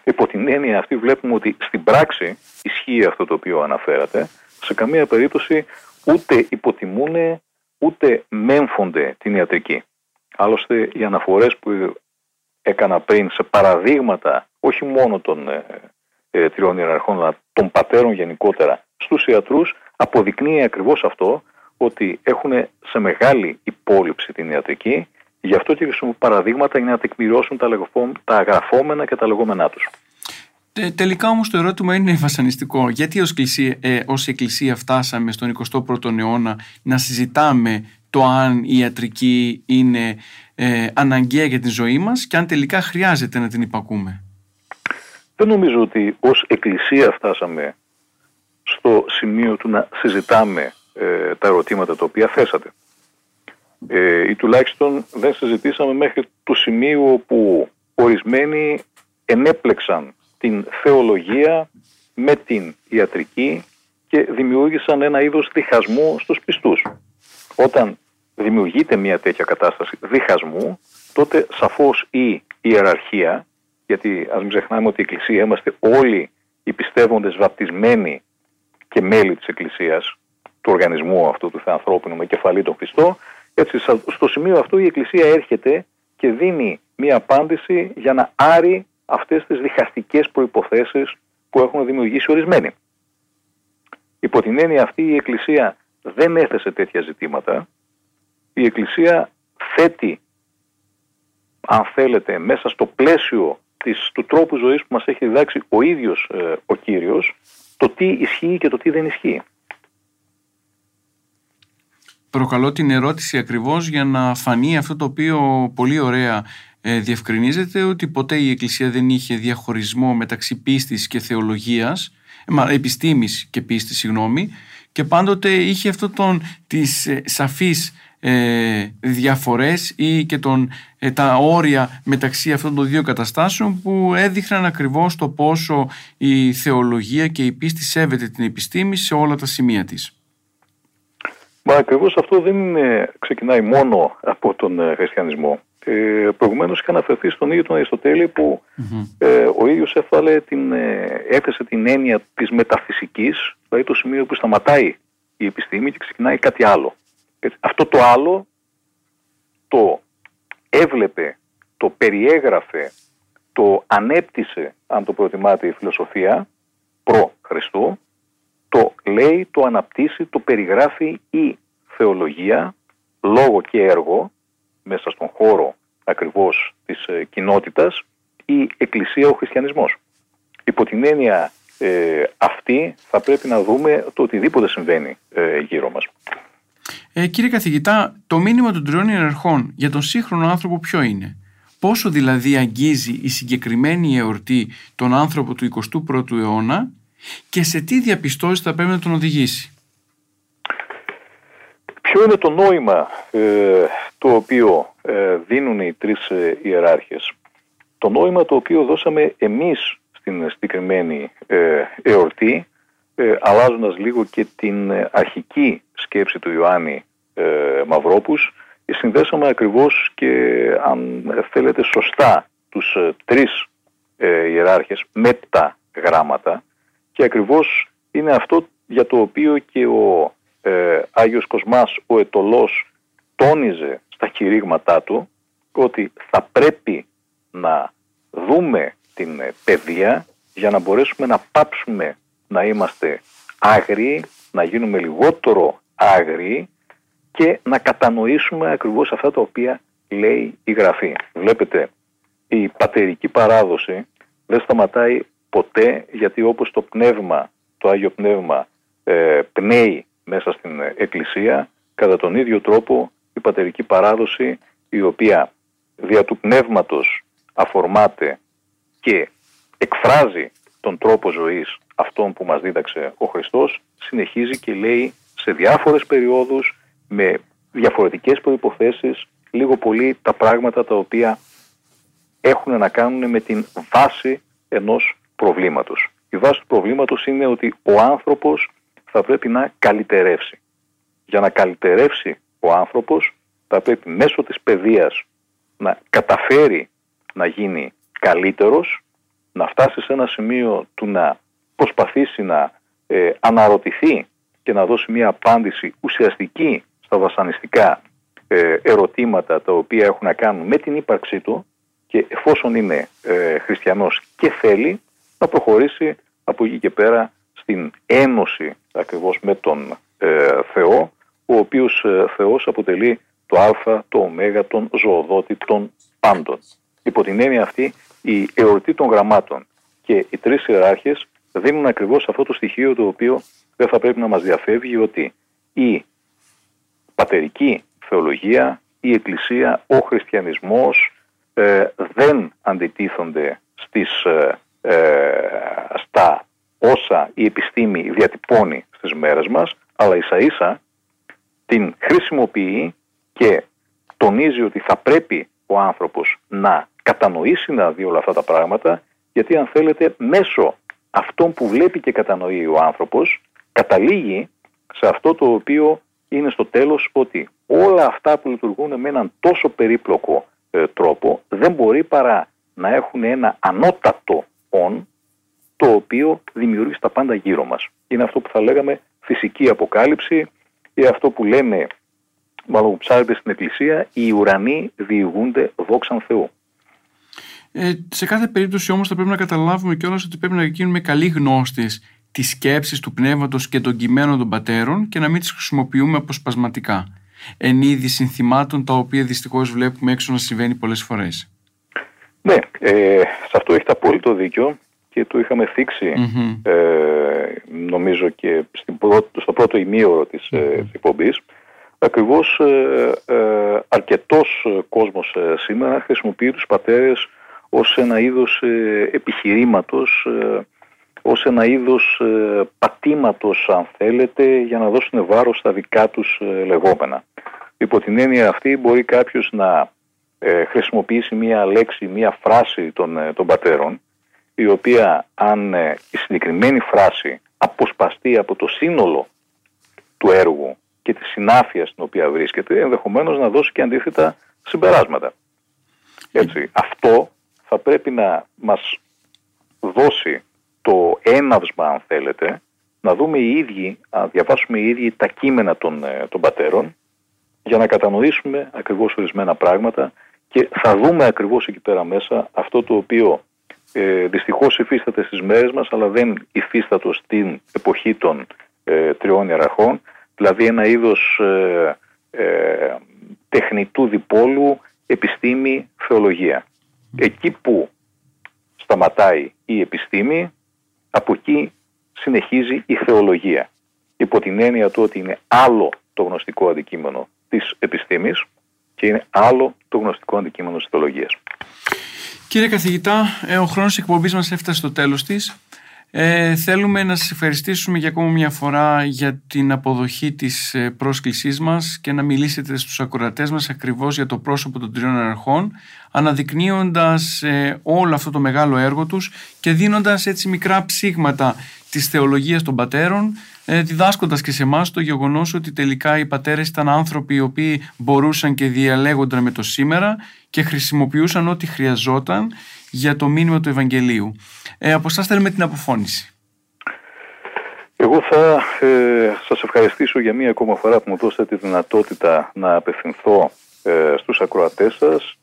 Υπό την έννοια αυτή βλέπουμε ότι στην πράξη ισχύει αυτό το οποίο αναφέρατε. Σε καμία περίπτωση ούτε υποτιμούν ούτε μέμφονται την ιατρική. Άλλωστε οι αναφορές που έκανα πριν σε παραδείγματα όχι μόνο των ε, ε, τριών ιεραρχών αλλά των πατέρων γενικότερα στους ιατρούς αποδεικνύει ακριβώς αυτό ότι έχουν σε μεγάλη υπόλοιψη την ιατρική Γι' αυτό και χρησιμοποιούν παραδείγματα για να τεκμηριώσουν τα, τα αγραφόμενα και τα λεγόμενά τους. τελικά όμως το ερώτημα είναι βασανιστικό. Γιατί ως εκκλησία, ε, ως εκκλησία φτάσαμε στον 21ο αιώνα να συζητάμε το αν η ιατρική είναι ε, αναγκαία για τη ζωή μας και αν τελικά χρειάζεται να την υπακούμε; Δεν νομίζω ότι ως εκκλησία φτάσαμε στο σημείο του να συζητάμε ε, τα ερωτήματα τα οποία θέσατε ε, ή τουλάχιστον δεν συζητήσαμε μέχρι το σημείο όπου ορισμένοι ενέπλεξαν την θεολογία με την ιατρική και δημιούργησαν ένα είδος διχασμού στους πιστούς. Όταν δημιουργείται μια τέτοια κατάσταση διχασμού, τότε σαφώς η ιεραρχία, γιατί ας μην ξεχνάμε ότι η Εκκλησία είμαστε όλοι οι πιστεύοντες βαπτισμένοι και μέλη της Εκκλησίας, του οργανισμού αυτού του θεανθρώπινου με κεφαλή τον Χριστό, έτσι, στο σημείο αυτό η Εκκλησία έρχεται και δίνει μία απάντηση για να άρει αυτές τις διχαστικές προϋποθέσεις που έχουν δημιουργήσει ορισμένοι. Υπό την έννοια αυτή η Εκκλησία δεν έθεσε τέτοια ζητήματα. Η Εκκλησία θέτει, αν θέλετε, μέσα στο πλαίσιο της, του τρόπου ζωής που μας έχει διδάξει ο ίδιος ε, ο Κύριος, το τι ισχύει και το τι δεν ισχύει προκαλώ την ερώτηση ακριβώς για να φανεί αυτό το οποίο πολύ ωραία ε, διευκρινίζεται ότι ποτέ η Εκκλησία δεν είχε διαχωρισμό μεταξύ πίστης και θεολογίας, ε, μα, επιστήμης και πίστης, συγγνώμη, και πάντοτε είχε αυτό τον, τις ε, σαφείς ε, διαφορές ή και τον, ε, τα όρια μεταξύ αυτών των δύο καταστάσεων που έδειχναν ακριβώς το πόσο η θεολογία και η πίστη σέβεται την επιστήμη σε όλα τα σημεία της. Μα ακριβώς αυτό δεν είναι, ξεκινάει μόνο από τον ε, χριστιανισμό. Ε, Προηγουμένως είχα αναφερθεί στον ίδιο τον Αριστοτέλη που ε, ο ίδιος την, ε, έθεσε την έννοια της μεταφυσικής, δηλαδή το σημείο που σταματάει η επιστήμη και ξεκινάει κάτι άλλο. αυτό το άλλο το έβλεπε, το περιέγραφε, το ανέπτυσε, αν το προτιμάτε η φιλοσοφία, προ Χριστού, το λέει, το αναπτύσσει, το περιγράφει η θεολογία, λόγο και έργο, μέσα στον χώρο ακριβώς της ε, κοινότητας, η Εκκλησία, ο Χριστιανισμός. Υπό την έννοια ε, αυτή θα πρέπει να δούμε το οτιδήποτε συμβαίνει ε, γύρω μας. Ε, κύριε καθηγητά, το μήνυμα των τριών ιεραρχών για τον σύγχρονο άνθρωπο ποιο είναι; Πόσο δηλαδή αγγίζει η συγκεκριμένη εορτή τον άνθρωπο του 21ου αιώνα και σε τι διαπιστώσεις θα πρέπει να τον οδηγήσει; Ποιο είναι το νόημα ε, το οποίο ε, δίνουν οι τρεις ε, ιεράρχες; Το νόημα το οποίο δώσαμε εμείς στην συγκεκριμένη ε, εορτή ε, αλλάζοντας λίγο και την αρχική σκέψη του Ιωάννη ε, Μαυρόπους συνδέσαμε ακριβώς και αν θέλετε σωστά τους ε, τρεις ε, ιεράρχες με τα γράμματα και ακριβώς είναι αυτό για το οποίο και ο ε, Άγιος Κοσμάς ο Ετωλός τόνιζε στα κηρύγματά του ότι θα πρέπει να δούμε την ε, παιδεία για να μπορέσουμε να πάψουμε να είμαστε άγριοι, να γίνουμε λιγότερο άγριοι και να κατανοήσουμε ακριβώς αυτά τα οποία λέει η Γραφή. Βλέπετε, η πατερική παράδοση δεν σταματάει ποτέ γιατί όπως το πνεύμα, το Άγιο Πνεύμα ε, πνέει μέσα στην Εκκλησία, κατά τον ίδιο τρόπο η πατερική παράδοση η οποία δια του πνεύματος αφορμάται και εκφράζει τον τρόπο ζωής αυτόν που μας δίδαξε ο Χριστός συνεχίζει και λέει σε διάφορες περιόδους με διαφορετικές προϋποθέσεις λίγο πολύ τα πράγματα τα οποία έχουν να κάνουν με την βάση ενός προβλήματος. Η βάση του προβλήματος είναι ότι ο άνθρωπος θα πρέπει να καλυτερεύσει. Για να καλυτερεύσει ο άνθρωπος θα πρέπει μέσω της παιδείας να καταφέρει να γίνει καλύτερος, να φτάσει σε ένα σημείο του να προσπαθήσει να ε, αναρωτηθεί και να δώσει μια απάντηση ουσιαστική στα βασανιστικά ε, ερωτήματα τα οποία έχουν να κάνουν με την ύπαρξή του και εφόσον είναι ε, χριστιανός και θέλει να προχωρήσει από εκεί και πέρα στην ένωση ακριβώς με τον ε, Θεό ο οποίος ε, Θεός αποτελεί το α, το ω, τον ζωοδότη των πάντων. Υπό την έννοια αυτή η εορτή των γραμμάτων και οι τρεις ιεράρχες δίνουν ακριβώς αυτό το στοιχείο το οποίο δεν θα πρέπει να μας διαφεύγει ότι η πατερική θεολογία, η Εκκλησία, ο χριστιανισμός ε, δεν αντιτίθονται στις, ε, ε, στα όσα η επιστήμη διατυπώνει στις μέρες μας, αλλά ίσα ίσα την χρησιμοποιεί και τονίζει ότι θα πρέπει ο άνθρωπος να κατανοήσει να δει όλα αυτά τα πράγματα, γιατί αν θέλετε μέσω αυτών που βλέπει και κατανοεί ο άνθρωπος, καταλήγει σε αυτό το οποίο είναι στο τέλος ότι όλα αυτά που λειτουργούν με έναν τόσο περίπλοκο ε, τρόπο δεν μπορεί παρά να έχουν ένα ανώτατο «ον» το οποίο δημιουργεί στα πάντα γύρω μας. Είναι αυτό που θα λέγαμε φυσική αποκάλυψη ή αυτό που λέμε μάλλον που ψάρεται στην Εκκλησία οι ουρανοί διηγούνται δόξαν Θεού. Ε, σε κάθε περίπτωση όμως θα πρέπει να καταλάβουμε κιόλας ότι πρέπει να γίνουμε καλοί γνώστες τις σκέψεις του πνεύματος και των κειμένων των πατέρων και να μην τις χρησιμοποιούμε αποσπασματικά εν είδη συνθημάτων τα οποία δυστυχώς βλέπουμε έξω να συμβαίνει πολλές φορές. Ναι, ε, σε αυτό έχετε απόλυτο δίκιο και το είχαμε ε, νομίζω και στην πρώτο, στο πρώτο ημίωρο της mm-hmm. εκπομπής. Ακριβώς ε, ε, αρκετός κόσμος ε, σήμερα χρησιμοποιεί τους πατέρες ως ένα είδος επιχειρήματος ως ένα είδος ε, πατήματος αν θέλετε για να δώσουν βάρος στα δικά τους ε, λεγόμενα. Υπό την έννοια αυτή μπορεί κάποιος να ε, χρησιμοποιήσει μία λέξη, μία φράση των, των πατέρων η οποία αν η συγκεκριμένη φράση αποσπαστεί από το σύνολο του έργου και τη συνάφεια στην οποία βρίσκεται ενδεχομένως να δώσει και αντίθετα συμπεράσματα. Έτσι. Αυτό θα πρέπει να μας δώσει το έναυσμα, αν θέλετε, να δούμε οι ίδιοι, να διαβάσουμε οι ίδιοι τα κείμενα των, ε, των πατέρων για να κατανοήσουμε ακριβώς ορισμένα πράγματα και θα δούμε ακριβώς εκεί πέρα μέσα αυτό το οποίο ε, δυστυχώς υφίσταται στις μέρες μας αλλά δεν υφίστατο στην εποχή των ε, τριών ιεραρχών. Δηλαδή ένα είδος ε, ε, τεχνητού διπόλου επιστήμη, θεολογία. Εκεί που σταματάει η επιστήμη από εκεί συνεχίζει η θεολογία. Υπό την έννοια του ότι είναι άλλο το γνωστικό αντικείμενο της επιστήμης και είναι άλλο το γνωστικό αντικείμενο της θεολογίας. Κύριε καθηγητά, ε, ο χρόνος εκπομπής μας έφτασε στο τέλος της. Ε, θέλουμε να σας ευχαριστήσουμε για ακόμα μια φορά για την αποδοχή της ε, πρόσκλησής μας και να μιλήσετε στους ακροατές μας ακριβώς για το πρόσωπο των τριών αρχών αναδεικνύοντας ε, όλο αυτό το μεγάλο έργο τους και δίνοντας έτσι μικρά ψήγματα της θεολογίας των πατέρων ε, διδάσκοντας και σε εμάς το γεγονός ότι τελικά οι πατέρες ήταν άνθρωποι οι οποίοι μπορούσαν και διαλέγονταν με το σήμερα και χρησιμοποιούσαν ό,τι χρειαζόταν για το μήνυμα του Ευαγγελίου. Ε, από εσάς θέλουμε την αποφώνηση. Εγώ θα ε, σας ευχαριστήσω για μία ακόμα φορά που μου δώσατε τη δυνατότητα να απευθυνθώ ε, στους ακροατές σας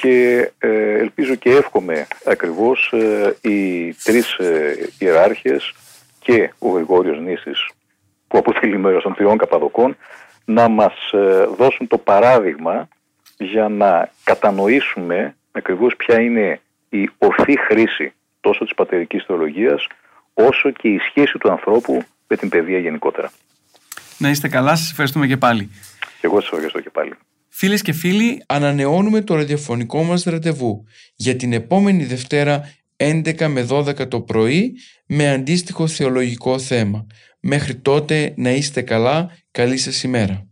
και ε, ελπίζω και εύχομαι ακριβώς ε, οι τρεις ε, ιεράρχες και ο Γρηγόριος Νήσης που αποτελεί μέρος των τριών Καπαδοκών να μας δώσουν το παράδειγμα για να κατανοήσουμε ακριβώς ποια είναι η ορθή χρήση τόσο της πατερικής θεολογίας όσο και η σχέση του ανθρώπου με την παιδεία γενικότερα. Να είστε καλά, σας ευχαριστούμε και πάλι. Και εγώ σας ευχαριστώ και πάλι. Φίλες και φίλοι, ανανεώνουμε το ραδιοφωνικό μας ραντεβού για την επόμενη Δευτέρα 11 με 12 το πρωί με αντίστοιχο θεολογικό θέμα. Μέχρι τότε να είστε καλά, καλή σας ημέρα.